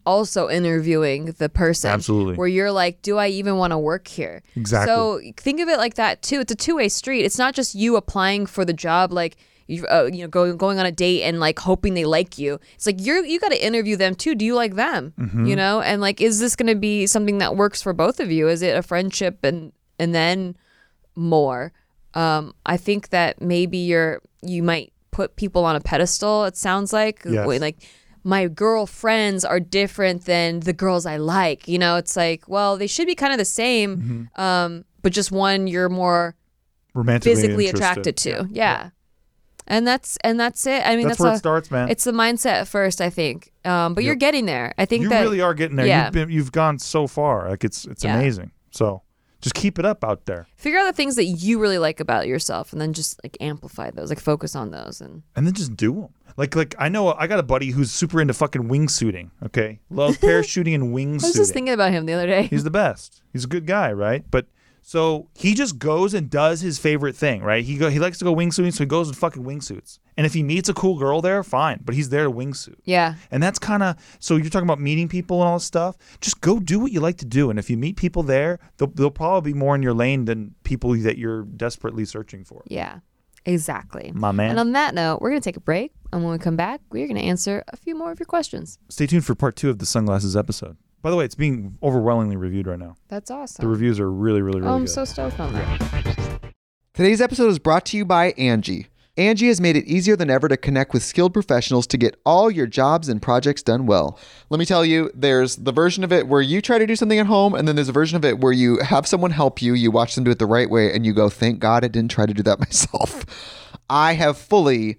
also interviewing the person. Absolutely. Where you're like, do I even want to work here? Exactly. So think of it like that too. It's a two-way street. It's not just you applying for the job like you uh, you know going going on a date and like hoping they like you. It's like you're you got to interview them too. Do you like them? Mm-hmm. You know, and like is this going to be something that works for both of you? Is it a friendship and and then more? Um, I think that maybe you're you might put people on a pedestal. It sounds like Yes. Like my girlfriends are different than the girls I like. You know, it's like well they should be kind of the same, Mm-hmm. um, but just one you're more Romantically physically interested. attracted to. Yeah. And that's and that's it. I mean, That's that's, where it starts, man. It's the mindset at first, I think. Um, but you're getting there. I think you that really are getting there. yeah. You've been you've gone so far. Like it's it's Yeah. amazing. So just keep it up out there. figure out the things that you really like about yourself, and then just like amplify those, like focus on those, and and then just do them. Like like I know I got a buddy who's super into fucking wingsuiting. Okay, loves (laughs) parachuting and wingsuiting. I was just thinking about him the other day. He's the best. He's a good guy, right? But so he just goes and does his favorite thing, right? He go he likes to go wingsuiting, so he goes in fucking wingsuits. And if he meets a cool girl there, fine. But he's there to wingsuit. yeah, And that's kind of so you're talking about meeting people and all this stuff. Just go do what you like to do. And if you meet people there, they'll, they'll probably be more in your lane than people that you're desperately searching for. yeah, exactly. My man. And on that note, we're gonna take a break, and when we come back, we're gonna answer a few more of your questions. Stay tuned for part two of the sunglasses episode. By the way, it's being overwhelmingly reviewed right now. That's awesome. The reviews are really, really, really oh, I'm good. so stoked on that. Today's episode is brought to you by Angi. Angi has made it easier than ever to connect with skilled professionals to get all your jobs and projects done well. Let me tell you, there's the version of it where you try to do something at home, and then there's a version of it where you have someone help you, you watch them do it the right way, and you go, thank God I didn't try to do that (laughs) myself. I have fully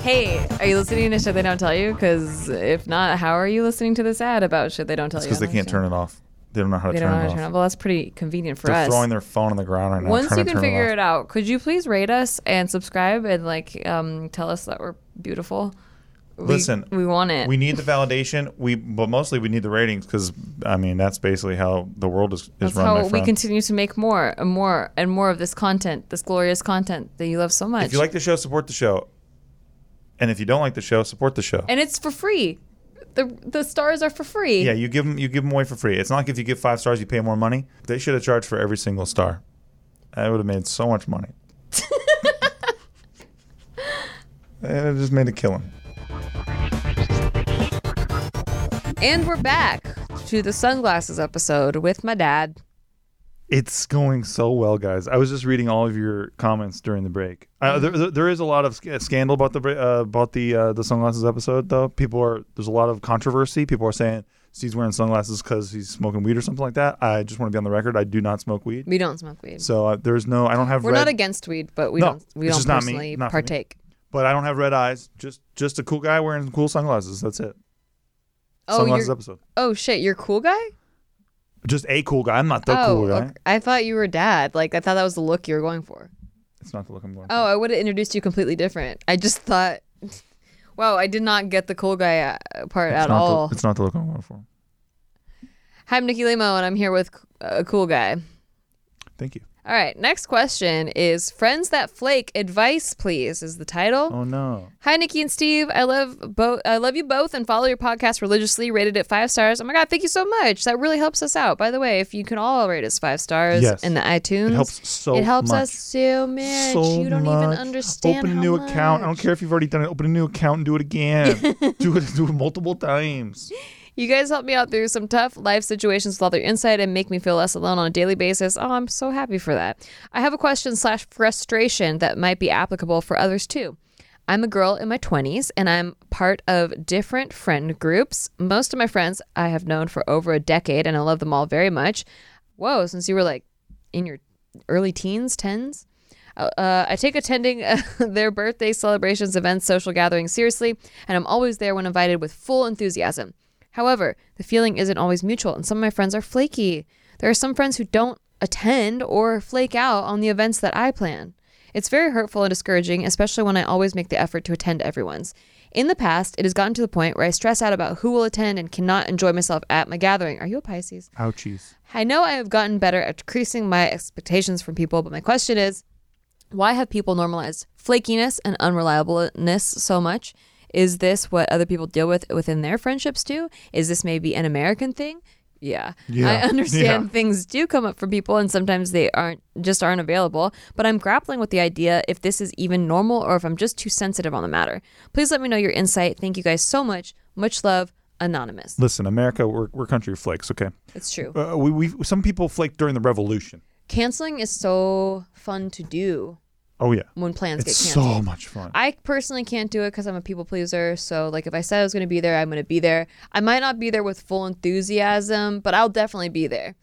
Hey, are you listening to shit they don't tell you? Because if not, how are you listening to this ad about shit they don't tell It's you? because they can't turn it off. They don't know how to They turn don't know it how off. to turn it off. Well, that's pretty convenient for They're us. throwing their phone on the ground right now. Once trying you to can turn figure it, it out, could you please rate us and subscribe and like um, tell us that we're beautiful? We- Listen, we, want it. We need the validation. We, but mostly we need the ratings because I mean that's basically how the world is, is That's run. how we friend. continue to make more and more and more of this content, this glorious content that you love so much. If you like the show, support the show. And if you don't like the show, support the show. and it's for free. The the stars are for free. Yeah, you give them you give them away for free. It's not like if you give five stars, you pay more money. They should have charged for every single star. I would have made so much money. (laughs) and it just made a killing. And we're back to the sunglasses episode with my dad. It's going so well, guys. I was just reading all of your comments during the break. Uh, there, there- there is a lot of scandal about the uh, about the uh, the sunglasses episode, though. People are there's a lot of controversy. People are saying Steve's wearing sunglasses because he's smoking weed or something like that. I just want to be on the record. I do not smoke weed, We don't smoke weed. so uh, there's no. I don't have. We're red, not against weed, but we No, don't we don't not personally not me. partake. but I don't have red eyes. Just just a cool guy wearing cool sunglasses. That's it. Oh, sunglasses episode. oh shit, you're a cool guy? Just a cool guy. I'm not the oh, cool guy. okay. I thought you were dad. Like I thought that was the look you were going for. It's not the look I'm going. Oh, I would have introduced you completely different. I just thought, (laughs) wow, I did not get the cool guy uh, part it's at all. The, it's not the look I'm going for. Hi, I'm Nikki Limo, and I'm here with a cool guy. Thank you. All right, next question is Friends That Flake, advice please, is the title. Oh no. Hi, Nikki and Steve. I love both. I love you both, and follow your podcast religiously. Rated it five stars. Oh my god, thank you so much. That really helps us out. By the way, if you can all rate us five stars Yes. in the iTunes, It helps so It helps much. us so much. so you don't even much. understand. Open a new account. I don't care if you've already done it. Open a new account and do it again. (laughs) do it do it multiple times. You guys help me out through some tough life situations with all your insight and make me feel less alone on a daily basis. Oh, I'm so happy for that. I have a question slash frustration that might be applicable for others too. I'm a girl in my 20s and I'm part of different friend groups. Most of my friends I have known for over a decade and I love them all very much. Whoa, since you were like in your early teens, tens? Uh, I take attending uh, (laughs) their birthday celebrations, events, social gatherings seriously, and I'm always there when invited with full enthusiasm. However, the feeling isn't always mutual, and some of my friends are flaky. There are some friends who don't attend or flake out on the events that I plan. It's very hurtful and discouraging, especially when I always make the effort to attend everyone's. In the past, it has gotten to the point where I stress out about who will attend and cannot enjoy myself at my gathering. Are you a Pisces? Ouchies. I know I have gotten better at decreasing my expectations from people, but my question is why have people normalized flakiness and unreliableness so much? Is this what other people deal with within their friendships too? Is this maybe an American thing? Yeah. Yeah. I understand Yeah. things do come up for people and sometimes they aren't just aren't available, but I'm grappling with the idea if this is even normal or if I'm just too sensitive on the matter. Please let me know your insight. Thank you guys so much. Much love, Anonymous. Listen, America, we're, we're country of flakes, okay? It's true. Uh, we, we some people flaked during the revolution. Canceling is so fun to do Oh yeah. when plans It's get canceled. so much fun. I personally can't do it because I'm a people pleaser. So, like, if I said I was going to be there, I'm going to be there. I might not be there with full enthusiasm, but I'll definitely be there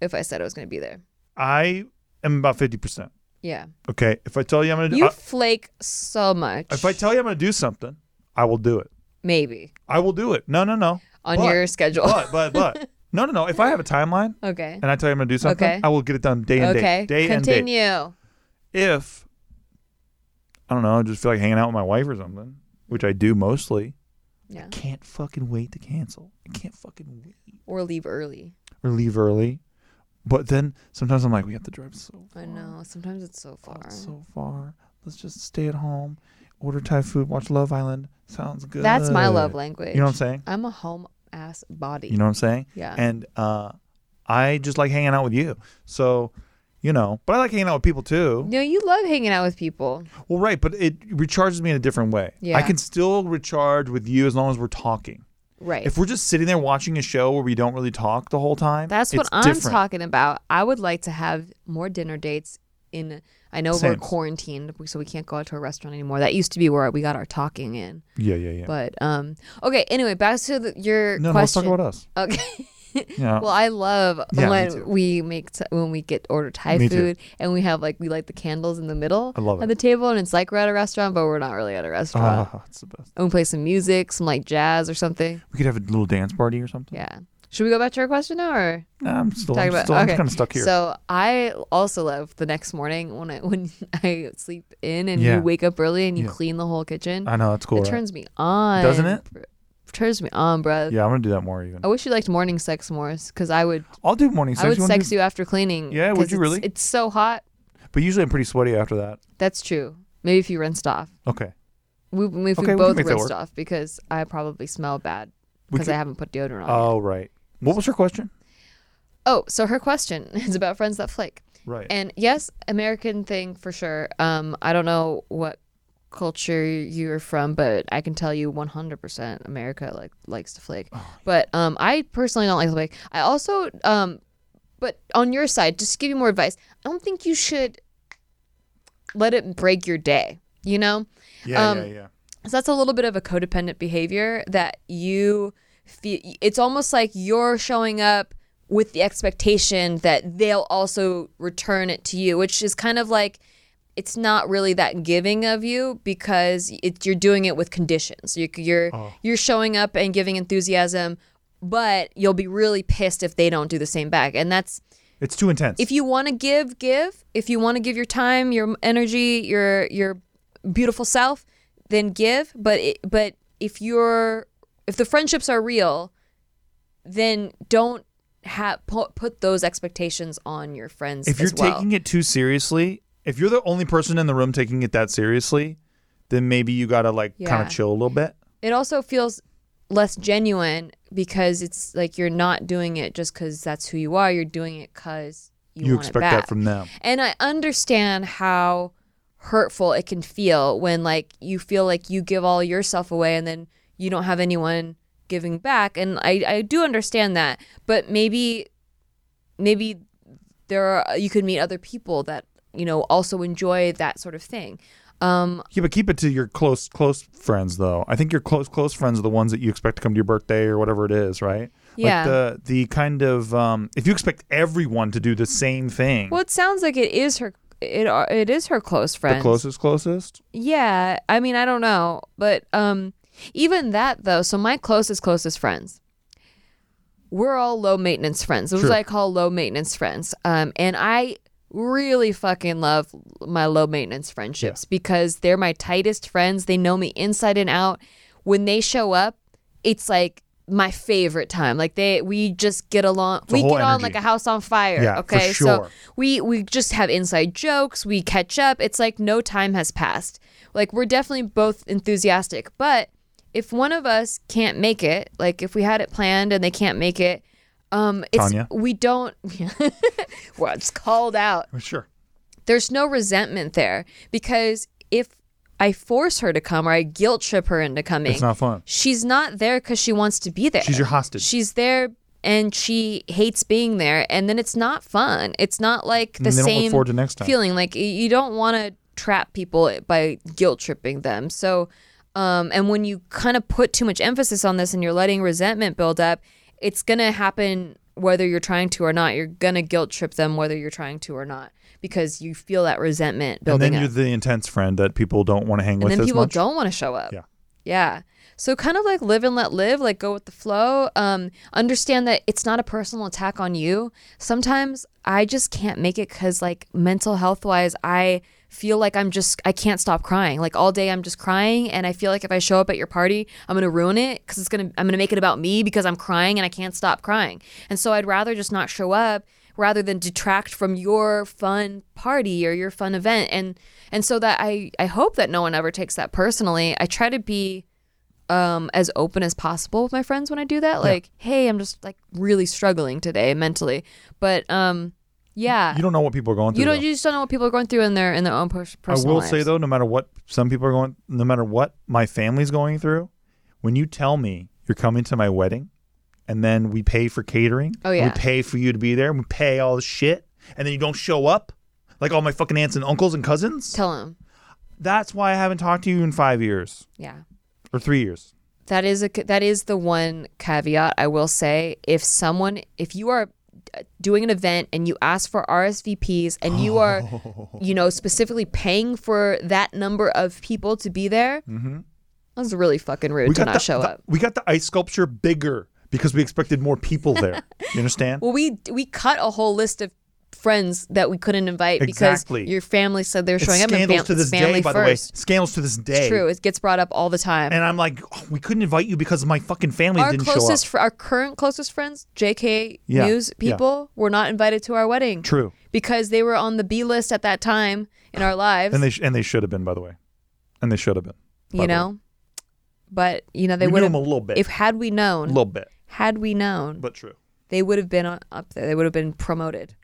if I said I was going to be there. I am about 50%. Yeah. Okay? If I tell you I'm going to do You I- flake so much. if I tell you I'm going to do something, I will do it. Maybe I will do it. No, no, no. on But- your schedule. But but but (laughs) no, no, no. If I have a timeline okay. and I tell you I'm going to do something, Okay. I will get it done day and Okay. day. Day and day. Continue. if I don't know, I just feel like hanging out with my wife or something, which I do mostly. Yeah. Can't fucking wait to cancel. I can't fucking wait Or leave early. or leave early. But then sometimes I'm like, we have to drive so far. I know. Sometimes it's so Oh, far. it's so far. Let's just stay at home, order Thai food, watch Love Island. Sounds good. That's my love language. You know what I'm saying? I'm a home ass body. You know what I'm saying? Yeah. And uh, I just like hanging out with you. So, you know, but I like hanging out with people too. no, you love hanging out with people. Well, right, but it recharges me in a different way. Yeah. I can still recharge with you as long as we're talking. Right. If we're just sitting there watching a show where we don't really talk the whole time, That's what I'm different. talking about. I would like to have more dinner dates in. I know Same. we're quarantined, so we can't go out to a restaurant anymore. That used to be where we got our talking in. Yeah, yeah, yeah. But um, okay. Anyway, back to the, your no, no, let's talk about us. Okay. (laughs) (laughs) Yeah. Well, I love Yeah, me when we make t- when we get order Thai Me too. food and we have like we light the candles in the middle I love of it. the table and it's like we're at a restaurant, but we're not really at a restaurant. Ah, oh, it's the best. and we play some music, some like jazz or something. We could have a little dance party or something. Yeah. Should we go back to our question now, or Nah, I'm still, I'm, about? still I'm okay. kind of stuck here. So I also love the next morning when I (laughs) when I sleep in and Yeah. you wake up early and you Yeah. clean the whole kitchen. I know it's cool. it right? turns me on, Doesn't it? Turns me on, bruh. Yeah, I'm gonna do that more even. I wish you liked morning sex more, because I would I'll do morning sex. I would You sex do- you after cleaning. Yeah, would you it's- really? It's so hot. But usually I'm pretty sweaty after that. That's true. Maybe if you rinsed off. Okay. We, if Okay, we we both that rinsed off because I probably smell bad We because I haven't put deodorant on. yet. Oh right. What was her question? Oh, so her question (laughs) is about friends that flake. Right. And yes, American thing for sure. Um, I don't know what culture you're from, but I can tell you 100% America like likes to flake. Oh. But um, I personally don't like to flake. I also um, but on your side, just to give you more advice, I don't think you should let it break your day. You know, yeah, um, yeah, yeah. so that's a little bit of a codependent behavior that you feel. It's almost like you're showing up with the expectation that they'll also return it to you, which is kind of like it's not really that giving of you because it, you're doing it with conditions. You, you're Oh. you're showing up and giving enthusiasm, but you'll be really pissed if they don't do the same back, and that's It's too intense. if you want to give give if you want to give your time your energy your your beautiful self then give but it, but if you're if the friendships are real then don't have put, put those expectations on your friends if you're well. taking it too seriously, if you're the only person in the room taking it that seriously, then maybe you gotta like kind of chill a little bit. it also feels less genuine because it's like you're not doing it just because that's who you are you're doing it because you, You, want it expect that from them. And I understand how hurtful it can feel when like you feel like you give all yourself away and then you don't have anyone giving back. And I, I do understand that. But maybe maybe there are you could meet other people that, you know, also enjoy that sort of thing. Um Yeah, but keep it to your close close friends though. I think your close close friends are the ones that you expect to come to your birthday or whatever it is, right? Yeah. Like the the kind of um if you expect everyone to do the same thing, well it sounds like it is her it are- it is her close friend. the closest closest. Yeah, I mean, I don't know, but um, even that though. So my closest closest friends, we're all low maintenance friends. Those. I call low maintenance friends. Um, and I really fucking love my low maintenance friendships because they're my tightest friends. They know me inside and out. When they show up, it's like my favorite time. Like they, we just get along. we get on energy. like a house on fire. Yeah, okay, so we we just have inside jokes we catch up it's like no time has passed like we're definitely both enthusiastic but if one of us can't make it like if we had it planned and they can't make it um it's Tanya? we don't (laughs) well it's called out Sure. there's no resentment there because if I force her to come or I guilt trip her into coming. It's not fun. She's not there because she wants to be there. She's your hostage. She's there and she hates being there, and then it's not fun. It's not like the And they don't look same forward to next time. feeling. Like you don't want to trap people by guilt tripping them. So, um, and when you kind of put too much emphasis on this and you're letting resentment build up, it's gonna happen whether you're trying to or not. You're gonna guilt trip them whether you're trying to or not because you feel that resentment And then up you're the intense friend that people don't want to hang and with then people much. don't want to show up. Yeah. Yeah. So kind of like live and let live, like go with the flow. Um, understand that it's not a personal attack on you. Sometimes I just can't make it because like mental health wise, I feel like I'm just I can't stop crying. Like all day I'm just crying, and I feel like if I show up at your party, I'm gonna ruin it because it's gonna I'm gonna make it about me because I'm crying and I can't stop crying. And so I'd rather just not show up rather than detract from your fun party or your fun event and and so that I I hope that no one ever takes that personally. I try to be um as open as possible with my friends when I do that. Like, hey, I'm just like really struggling today mentally. But um yeah. you don't know what people are going through. You don't though. you just don't know what people are going through in their in their own pers- I personal will say though, no matter what some people are going, no matter what my family's going through, when you tell me you're coming to my wedding, and then we pay for catering, Oh, yeah. we pay for you to be there, and we pay all the shit, and then you don't show up, like all my fucking aunts and uncles and cousins. Tell them. That's why I haven't talked to you in five years Yeah. or three years. that is a that is the one caveat I will say. If someone, if you are doing an event and you ask for RSVPs and you are, (laughs) you know, specifically paying for that number of people to be there, mm-hmm. that's really fucking rude to not the, show the- up. We got the ice sculpture bigger because we expected more people there. (laughs) you understand? Well, we we cut a whole list of friends that we couldn't invite Exactly. because your family said they were It's showing up. and scandals fam- to this day, by first. the way. Scandals to this day. It's true. It gets brought up all the time. And I'm like, oh, we couldn't invite you because my fucking family our didn't show up. closest, our current closest friends, JK Yeah, News yeah. people, were not invited to our wedding. True. because they were on the B list at that time in our lives. And they sh- and they should have been, by the way. And they should have been. you know, but you know they would knew have them a little bit. if had we known. a little bit, had we known, but true. they would have been uh, up there. They would have been promoted,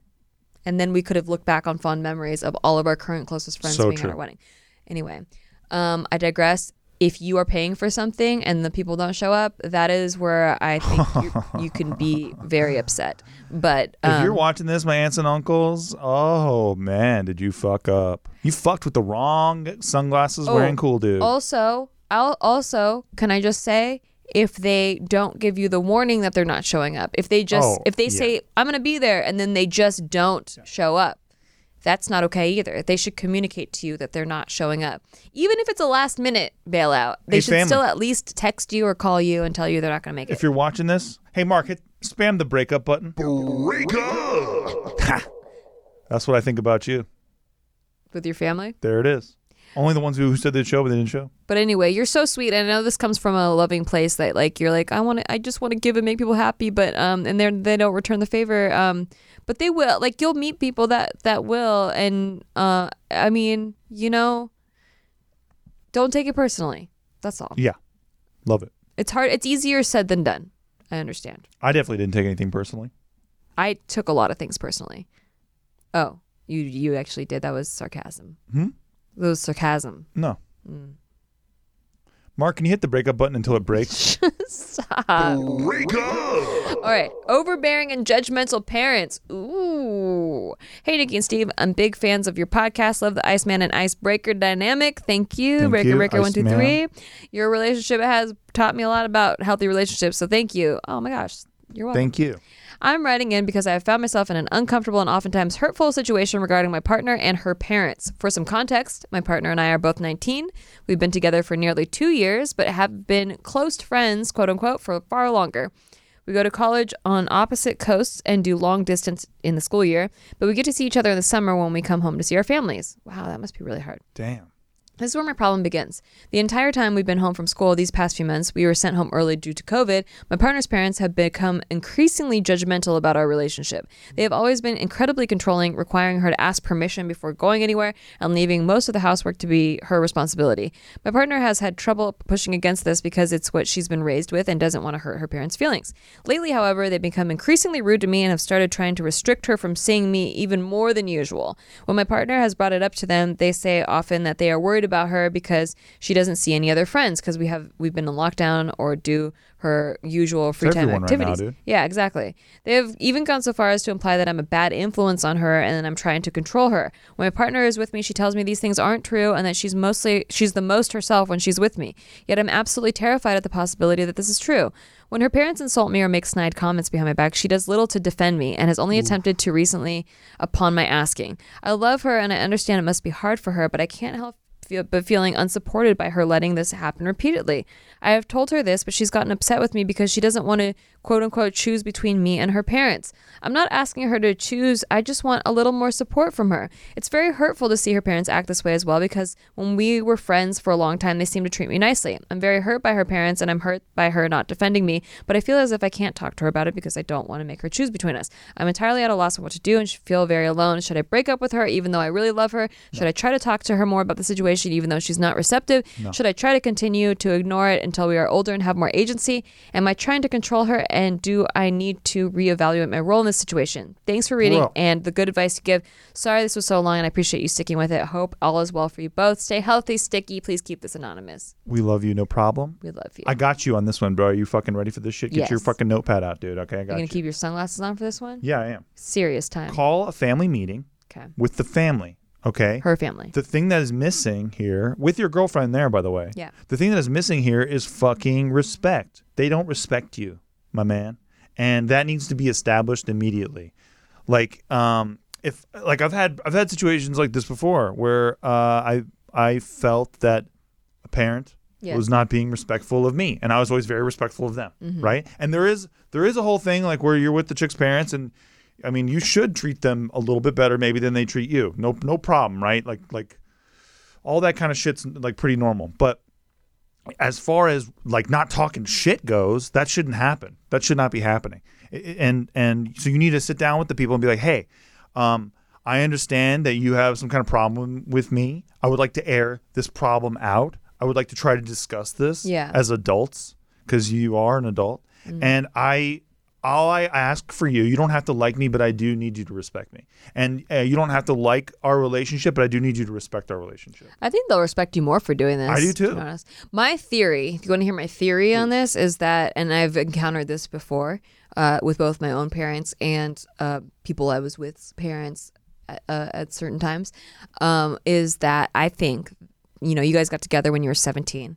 and then we could have looked back on fond memories of all of our current closest friends So being true. at our wedding. Anyway, um, I digress. If you are paying for something and the people don't show up, that is where I think you, (laughs) you can be very upset. But If you're um, watching this, my aunts and uncles, oh man, did you fuck up? You fucked with the wrong sunglasses Oh, wearing cool dude. Also, I'll also can I just say if they don't give you the warning that they're not showing up, if they just Oh, if they yeah. say I'm going to be there and then they just don't show up, that's not okay either. They should communicate to you that they're not showing up. Even if it's a last minute bailout, they Hey, should family. still at least text you or call you and tell you they're not going to make if it. If you're watching this, hey Mark, hit spam the breakup button. Break up. That's what I think about you. with your family. There it is. Only the ones who who said they'd show, but they didn't show. But anyway, you're so sweet. And I know this comes from a loving place that like you're like I want to I just want to give and make people happy, but um and they're they don't return the favor. Um but they will. Like you'll meet people that that will and uh I mean, you know, don't take it personally. That's all. Yeah, love it. It's hard. It's easier said than done. I understand. I definitely didn't take anything personally. I took a lot of things personally. Oh, you you actually did. That was sarcasm. Hmm? That was sarcasm. No. Mm. Mark, can you hit the breakup button until it breaks? (laughs) Stop. Break up. All right. Overbearing and judgmental parents. Ooh. Hey, Nikki and Steve. I'm big fans of your podcast. Love the Iceman and Icebreaker dynamic. Thank you. Thank Breaker you, Breaker one two Iceman. three. Your relationship has taught me a lot about healthy relationships. So thank you. Oh my gosh. You're welcome. Thank you. I'm writing in because I have found myself in an uncomfortable and oftentimes hurtful situation regarding my partner and her parents. For some context, my partner and I are both 19. We've been together for nearly two years, but have been close friends, quote unquote, for far longer. We go to college on opposite coasts and do long distance in the school year, but we get to see each other in the summer when we come home to see our families. Wow, that must be really hard. Damn. This is where my problem begins. The entire time we've been home from school these past few months, we were sent home early due to COVID. My partner's parents have become increasingly judgmental about our relationship. They have always been incredibly controlling, requiring her to ask permission before going anywhere and leaving most of the housework to be her responsibility. My partner has had trouble pushing against this because it's what she's been raised with and doesn't want to hurt her parents' feelings. Lately, however, they've become increasingly rude to me and have started trying to restrict her from seeing me even more than usual. When my partner has brought it up to them, they say often that they are worried about her because she doesn't see any other friends because we have we've been in lockdown or do her usual free time everyone right now, activities. Yeah, exactly. They have even gone so far as to imply that I'm a bad influence on her and that I'm trying to control her. When my partner is with me, she tells me these things aren't true and that she's mostly she's the most herself when she's with me. Yet I'm absolutely terrified at the possibility that this is true. When her parents insult me or make snide comments behind my back, she does little to defend me and has only attempted to recently upon my asking. I love her and I understand it must be hard for her, but I can't help feel, but feeling unsupported by her letting this happen repeatedly. I have told her this, but she's gotten upset with me because she doesn't want to quote unquote choose between me and her parents. I'm not asking her to choose, I just want a little more support from her. It's very hurtful to see her parents act this way as well because when we were friends for a long time, they seemed to treat me nicely. I'm very hurt by her parents and I'm hurt by her not defending me, but I feel as if I can't talk to her about it because I don't want to make her choose between us. I'm entirely at a loss of what to do and feel very alone. Should I break up with her even though I really love her? Should I try to talk to her more about the situation even though she's not receptive? Should I try to continue to ignore it until we are older and have more agency? Am I trying to control her and do I need to reevaluate my role in this situation? Thanks for reading Well- and the good advice to give. Sorry this was so long and I appreciate you sticking with it. Hope all is well for you both. Stay healthy, sticky. Please keep this anonymous. We love you, no problem. We love you. I got you on this one, bro. Are you fucking ready for this shit? Get your fucking notepad out, dude. Okay, I got you gonna you. keep your sunglasses on for this one? yeah, I am. Serious time. Call a family meeting Okay. with the family. Okay. her family. The thing that is missing here, with your girlfriend there, by the way. Yeah. The thing that is missing here is fucking respect. They don't respect you, my man, and that needs to be established immediately. Like, um, if like I've had I've had situations like this before where uh, I I felt that a parent Yeah. was not being respectful of me, and I was always very respectful of them, Mm-hmm. right? And there is there is a whole thing like where you're with the chick's parents and. I mean, you should treat them a little bit better, maybe than they treat you. No, no problem, right? Like, like all that kind of shit's like pretty normal. But as far as like not talking shit goes, that shouldn't happen. That should not be happening. And and so you need to sit down with the people and be like, hey, um, I understand that you have some kind of problem with me. I would like to air this problem out. I would like to try to discuss this Yeah. as adults because you are an adult. And I all I ask for you, you don't have to like me, but I do need you to respect me. And uh, you don't have to like our relationship, but I do need you to respect our relationship. I think they'll respect you more for doing this. I do to too. honest. My theory, if you want to hear my theory on this, is that, and I've encountered this before uh, with both my own parents and uh, people I was with, parents at, uh, at certain times, um, is that I think, you know, you guys got together when you were 17.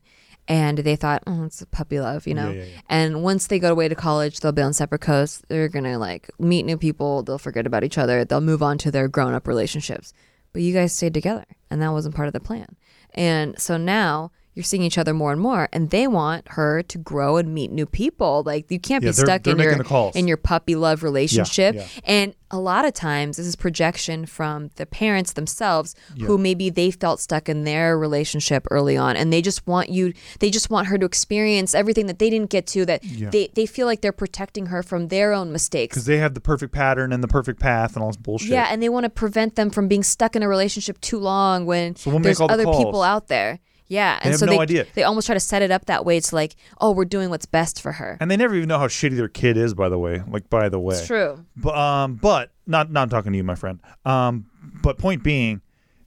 And they thought, oh, it's a puppy love, you know. Yeah, yeah, yeah. And once they go away to college, they'll be on separate coasts. They're gonna like meet new people. They'll forget about each other. They'll move on to their grown-up relationships but you guys stayed together and that wasn't part of the plan. And so now you're seeing each other more and more and they want her to grow and meet new people. Like you can't Yeah, be they're- stuck they're in your in your puppy love relationship. yeah. And a lot of times this is projection from the parents themselves who maybe they felt stuck in their relationship early on and they just want you they just want her to experience everything that they didn't get to that they, they feel like they're protecting her from their own mistakes. Because they have the perfect pattern and the perfect path and all this bullshit. Yeah, and they want to prevent them from being stuck in a relationship too long when So we'll there's other calls. people out there. Yeah, and have so no they idea. they almost try to set it up that way. It's like, oh, we're doing what's best for her. And they never even know how shitty their kid is, by the way. Like, by the way. It's true. But, um, but not not talking to you, my friend. Um, but point being,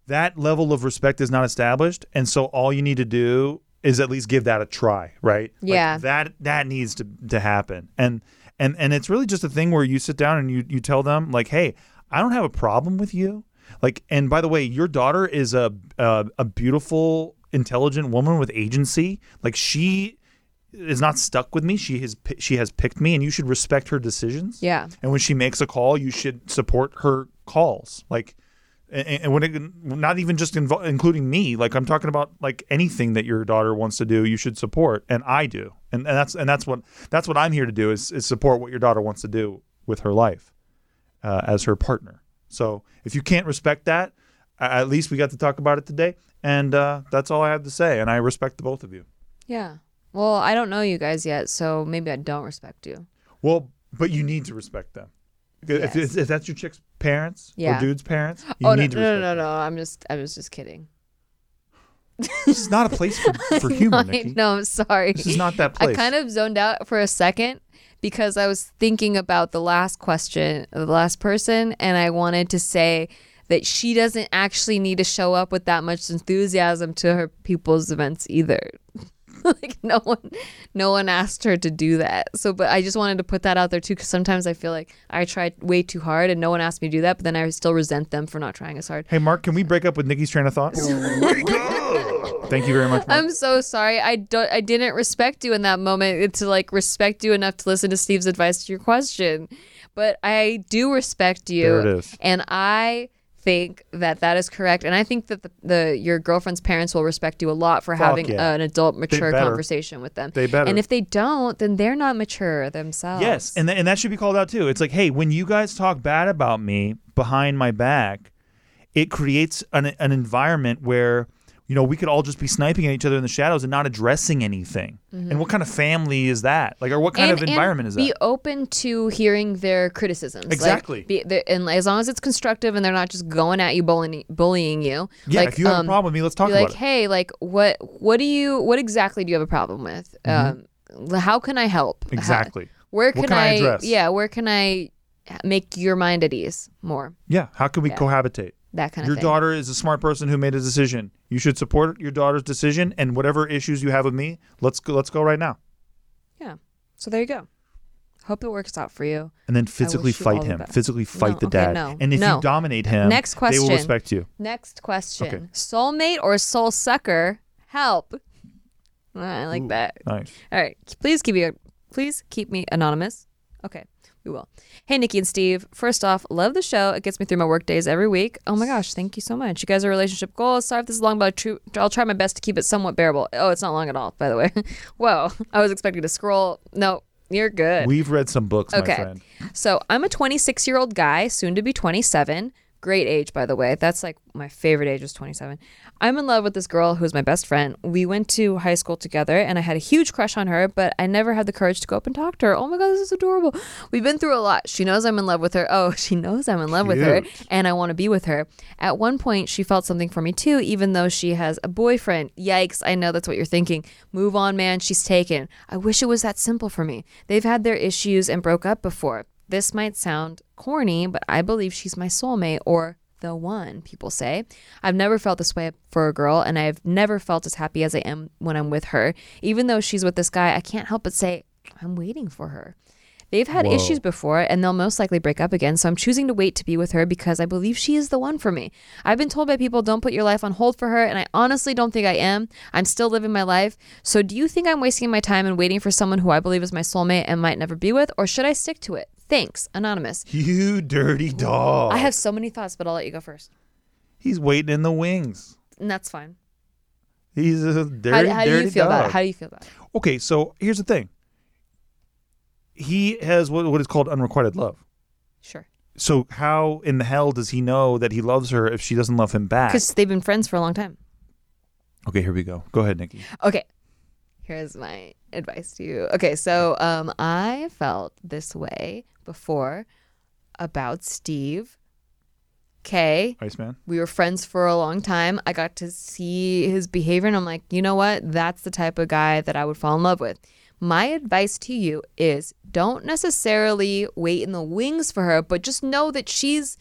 that level of respect is not established, and so all you need to do is at least give that a try, right? Like, Yeah. that that needs to to happen, and and and it's really just a thing where you sit down and you you tell them like, hey, I don't have a problem with you. Like, and by the way, your daughter is a a, a beautiful, intelligent woman with agency. Like she is not stuck with me. She has she has picked me, and you should respect her decisions. Yeah. And when she makes a call, you should support her calls. Like, and, and when it, not even just invo- including me. Like I'm talking about like anything that your daughter wants to do, you should support, and I do. And, and that's and that's what that's what I'm here to do is is support what your daughter wants to do with her life uh, as her partner. So if you can't respect that, at least we got to talk about it today, and uh, that's all I have to say. And I respect the both of you. Yeah. Well, I don't know you guys yet, so maybe I don't respect you. Well, but you need to respect them. If, Yes. if that's your chick's parents Yeah. or dude's parents, you oh no, need to no, respect no, no, them. no! I'm just, I was just kidding. This is not a place for, (laughs) for humor, Nikki. know. I'm sorry. This is not that place. I kind of zoned out for a second because I was thinking about the last question, the last person, and I wanted to say that she doesn't actually need to show up with that much enthusiasm to her people's events either. (laughs) like no one, no one asked her to do that. So, but I just wanted to put that out there too, because sometimes I feel like I tried way too hard and no one asked me to do that, but then I still resent them for not trying as hard. Hey, Mark, can we break up with Nikki's train of thought? Oh Thank you very much. Mark. I'm so sorry. I don't. I didn't respect you in that moment to like respect you enough to listen to Steve's advice to your question, but I do respect you. There it is. And I think that that is correct, and I think that the, the your girlfriend's parents will respect you a lot for Fuck having yeah. an adult, mature better. conversation with them. They better. And if they don't, then they're not mature themselves. Yes, and th- and that should be called out too. It's like, hey, when you guys talk bad about me behind my back, it creates an an environment where you know we could all just be sniping at each other in the shadows and not addressing anything. And what kind of family is that? Like, or what kind Mm-hmm. And- of environment is Be that? Be open to hearing their criticisms. Like, Exactly. be, the- and as long as it's constructive and they're not just going at you, bullying, bullying you. yeah, like, if you have um, a problem with me, let's talk be about like, it. hey, like what what do you what exactly do you have a problem with? Um, how can I help? How- Mm-hmm. Exactly. where What can, can I address? Yeah, where can I make your mind at ease more? Yeah, how can we Yeah. cohabitate? That kind of Your thing. daughter is a smart person who made a decision. You should support your daughter's decision, and whatever issues you have with me, let's go. Let's go right now. Yeah. So there you go. Hope it works out for you. and then physically wish you all fight him. Physically fight No, the okay, dad. no, And if no. you dominate him, Next question they will respect you. Next question. Okay. Soulmate or soul sucker? Help. Ah, I like Ooh, that. Nice. All right. Please keep me please keep me anonymous. Okay. We will. Hey Nikki and Steve. First off, love the show. It gets me through my work days every week. Oh my gosh, thank you so much. You guys are relationship goals. Sorry if this is long, but I'll try my best to keep it somewhat bearable. Oh, it's not long at all, by the way. (laughs) Whoa. I was expecting to scroll. No, you're good. We've read some books, my Okay. friend. So I'm a 26 year old guy, soon to be 27. Great age, by the way. That's like my favorite age was 27. I'm in love with this girl who's my best friend. We went to high school together and I had a huge crush on her, but I never had the courage to go up and talk to her. Oh my God, this is adorable. We've been through a lot. She knows I'm in love with her. Oh, (laughs) she knows I'm in love with her and I want to be with her. At one point, she felt something for me too, even though she has a boyfriend. Yikes, I know that's what you're thinking. Move on, man. She's taken. I wish it was that simple for me. They've had their issues and broke up before. This might sound corny, but I believe she's my soulmate or the one, people say. I've never felt this way for a girl, and I've never felt as happy as I am when I'm with her. Even though she's with this guy, I can't help but say, I'm waiting for her. They've had Whoa. issues before and they'll most likely break up again, so I'm choosing to wait to be with her because I believe she is the one for me. I've been told by people don't put your life on hold for her, and I honestly don't think I am. I'm still living my life. So do you think I'm wasting my time and waiting for someone who I believe is my soulmate and might never be with, or should I stick to it? Thanks, Anonymous. You dirty dog. I have so many thoughts, but I'll let you go first. He's waiting in the wings. And that's fine. He's a dirty, How, how do you feel dog. about it? How do you feel about it? okay, so here's the thing. He has what, what is called unrequited love. Sure. So how in the hell does he know that he loves her if she doesn't love him back? Because they've been friends for a long time. Okay, here we go. Go ahead, Nikki. Okay. Here's my advice to you. Okay, so um I felt this way before about Steve. Okay. Iceman. We were friends for a long time. I got to see his behavior and I'm like, you know what? That's the type of guy that I would fall in love with. My advice to you is don't necessarily wait in the wings for her, but just know that she's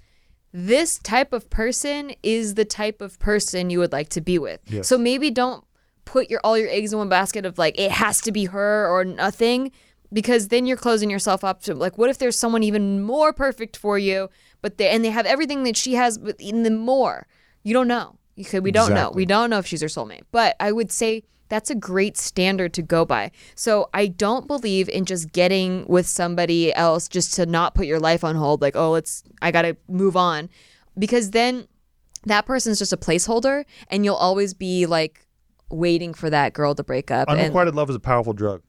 this type of person is the type of person you would like to be with. Yes. So maybe don't put your all your eggs in one basket of like it has to be her or nothing because then you're closing yourself up to like what if there's someone even more perfect for you but they and they have everything that she has but in them more. You don't know. You could we don't know. We don't know if she's her soulmate. But I would say that's a great standard to go by. So I don't believe in just getting with somebody else just to not put your life on hold like, "Oh, let's I got to move on." Because then that person's just a placeholder and you'll always be like waiting for that girl to break up. And Unrequited love is a powerful drug.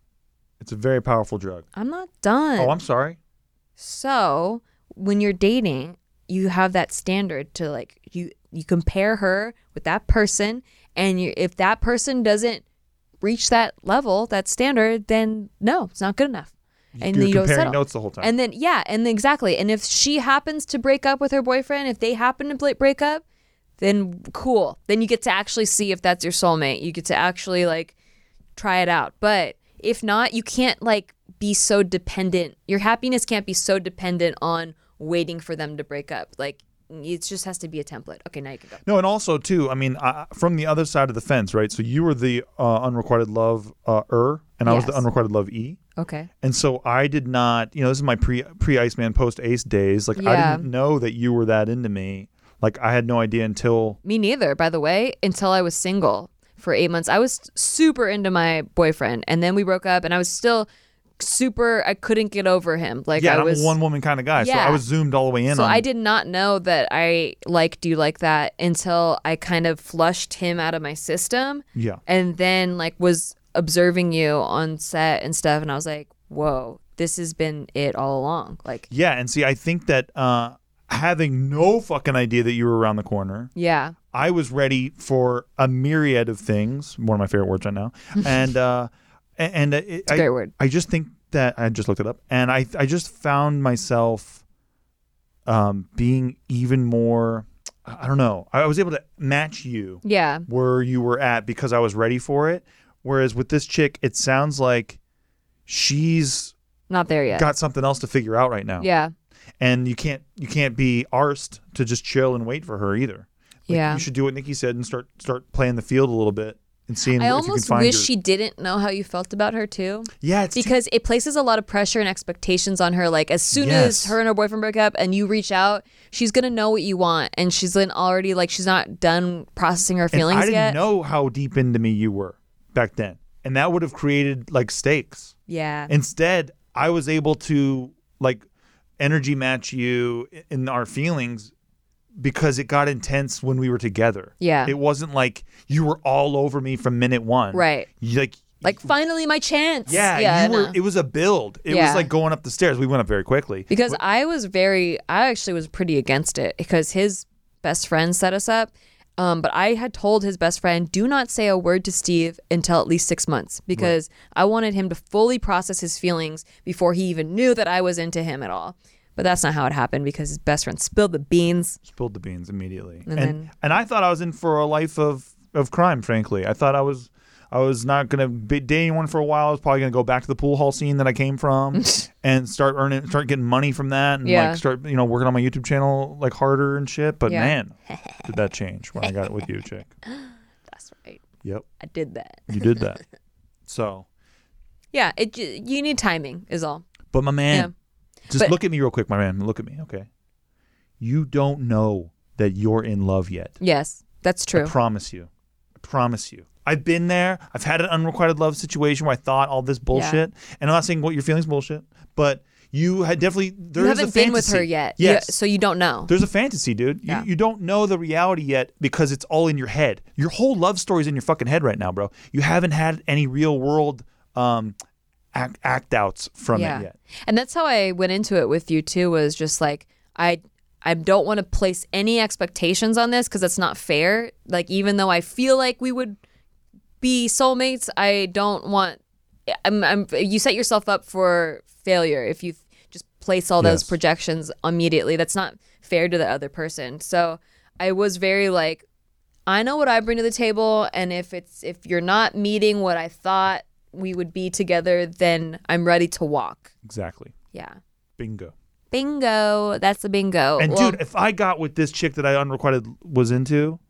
It's a very powerful drug. I'm not done. Oh, I'm sorry. So when you're dating, you have that standard to like you you compare her with that person, and you if that person doesn't reach that level, that standard, then no, it's not good enough. And You're then you don't notes the whole time. And then yeah, and exactly. And if she happens to break up with her boyfriend, if they happen to break up, then cool. Then you get to actually see if that's your soulmate. You get to actually like try it out. But if not, you can't like be so dependent. Your happiness can't be so dependent on waiting for them to break up. Like it just has to be a template. Okay, now you can go. No, and also too. I mean, uh, from the other side of the fence, right? So you were the uh, unrequited love uh, er, and I was the unrequited love e. Okay. And so I did not, you know, this is my pre pre Iceman post Ace days. Like I didn't know that you were that into me. Like I had no idea until Me neither, by the way, until I was single for eight months. I was super into my boyfriend, and then we broke up, and I was still super. I couldn't get over him. Like yeah, I I'm was a one woman kind of guy. So I was zoomed all the way in So on. I did not know that I liked you like that until I kind of flushed him out of my system. Yeah. And then like was observing you on set and stuff and I was like, "Whoa, this has been it all along." Like, Yeah, and see, I think that uh, having no fucking idea that you were around the corner, yeah. I was ready for a myriad of things. One of my favorite words right now, (laughs) and uh, and it, It's a I, great word. I just think that I just looked it up, and I I just found myself um, being even more. I don't know. I was able to match you Yeah. where you were at because I was ready for it. Whereas with this chick, it sounds like she's Not there yet. got something else to figure out right now yeah. And you can't you can't be arsed to just chill and wait for her either. Like, Yeah. you should do what Nikki said and start start playing the field a little bit and seeing I if you almost can find wish your- she didn't know how you felt about her too. Yeah, because it places a lot of pressure and expectations on her. Like as soon Yes. as her and her boyfriend break up, and you reach out, she's gonna know what you want, and she's then already like she's not done processing her And feelings I didn't yet. know how deep into me you were back then, and that would have created like stakes. Yeah. Instead, I was able to like energy match you in our feelings because it got intense when we were together. Yeah. It wasn't like you were all over me from minute one. Right. You, like like finally my chance. yeah, yeah you were it was a build. It Yeah. was like going up the stairs. We went up very quickly. because I was very, I actually was pretty against it because his best friend set us up. Um, but I had told his best friend, do not say a word to Steve until at least six months because I wanted him to fully process his feelings before he even knew that I was into him at all. But that's not how it happened because his best friend spilled the beans. spilled the beans immediately. And And then- and I thought I was in for a life of of crime. Frankly, I thought I was I was not gonna be dating one for a while. I was probably gonna go back to the pool hall scene that I came from (laughs) and start earning, start getting money from that, and Yeah. like start you know working on my YouTube channel like harder and shit. But Yeah. man, (laughs) did that change when I got it with you, chick? (gasps) That's right. Yep, I did that. you did that. (laughs) So, Yeah, it j- you need timing is all. but my man, just But- look at me real quick, my man. Look at me, okay? You don't know that you're in love yet. Yes, that's true. I promise you. I promise you. I've been there. I've had an unrequited love situation where I thought all this bullshit. And I'm not saying what your feelings bullshit, but you had definitely there you is a haven't been with her fantasy. yet. You- so you don't know. There's a fantasy, dude. You, Yeah. you don't know the reality yet because it's all in your head. Your whole love story's in your fucking head right now, bro. You haven't had any real world um, act, act outs from yeah. it yet. And that's how I went into it with you too. Was just like I I don't want to place any expectations on this because that's not fair. Like even though I feel like we would be soulmates, I don't want. I'm, I'm you set yourself up for failure if you just place all those Yes. projections immediately. That's not fair to the other person. So I was very like, I know what I bring to the table, and if it's if you're not meeting what I thought we would be together, then I'm ready to walk. Exactly. Yeah. Bingo. Bingo. That's the bingo. And Well, dude, if I got with this chick that I unrequited was into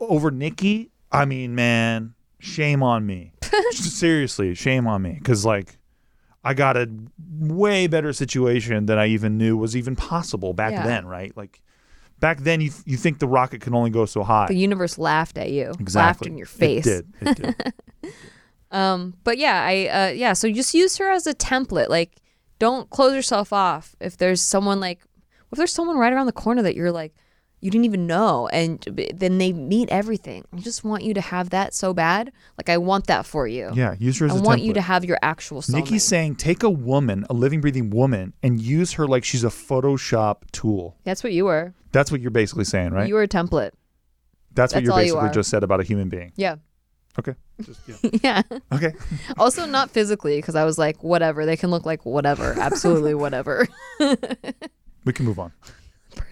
over Nikki, I mean, man, shame on me. (laughs) Seriously, shame on me. Because, like, I got a way better situation than I even knew was even possible back Yeah. then, right? Like, back then, you, you think the rocket can only go so high. the universe laughed at you. exactly. Laughed in your face. It did. It did. (laughs) Um, but yeah, I uh, yeah. So just use her as a template. Like, don't close yourself off. If there's someone like, if there's someone right around the corner that you're like, you didn't even know, and then they meet everything. I just want you to have that so bad. Like, I want that for you. yeah, use her as I want you to have your actual soulmate. Nikki's saying take a woman, a living, breathing woman, and use her like she's a Photoshop tool. That's what you were. That's what you're basically saying, right? You were a template. That's what you're all you basically just said about a human being. Yeah. Okay. (laughs) Just, yeah. yeah. Okay. (laughs) Also, not physically, because I was like, whatever. They can look like whatever. Absolutely whatever. (laughs) We can move on.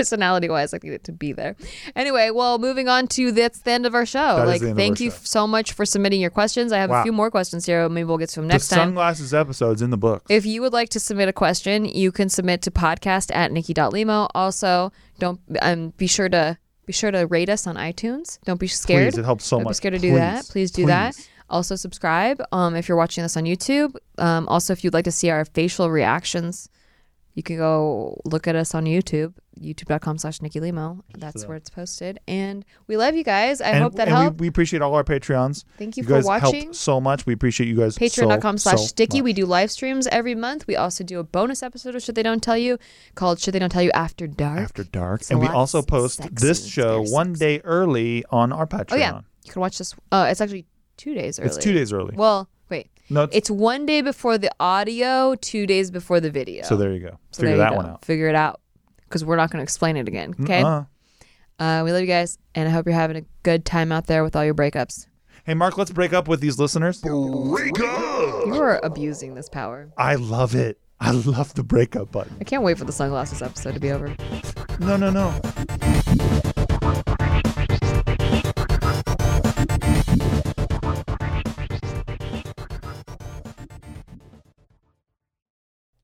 Personality wise, I need it to be there. Anyway, well, moving on to that's the end of our show. That like, the end of thank you show. so much for submitting your questions. I have a few more questions here. Maybe we'll get to them next the time. sunglasses episode's in the book. If you would like to submit a question, you can submit to podcast at nikki.limo. Also, don't um, be sure to be sure to rate us on iTunes. Don't be scared. Please, it helps so Don't be much. scared to do that. Please, Please do that. Also, subscribe um, if you're watching this on YouTube. Um, also, if you'd like to see our facial reactions, you can go look at us on YouTube, youtube.com slash Nikki Limo. That's where it's posted. And we love you guys. I and, hope that and helped. We, we appreciate all our Patreons. Thank you you for guys watching. helped so much. We appreciate you guys. Patreon.com so, slash so sticky. We do live streams every month. We also do a bonus episode of Shit They Don't Tell You called Shit They Don't Tell You After Dark. after dark, and we also post this show one day early on our Patreon. Oh, yeah. You can watch this. Uh, it's actually two days early. It's two days early. Well. No, it's, It's one day before the audio, two days before the video. so there you go. So Figure that go. one out. Figure it out. Because we're not going to explain it again. Okay. Uh, we love you guys. And I hope you're having a good time out there with all your breakups. Hey, Mark, let's break up with these listeners. Wake up! You are abusing this power. I love it. I love the breakup button. I can't wait for the sunglasses episode to be over. No, no, no.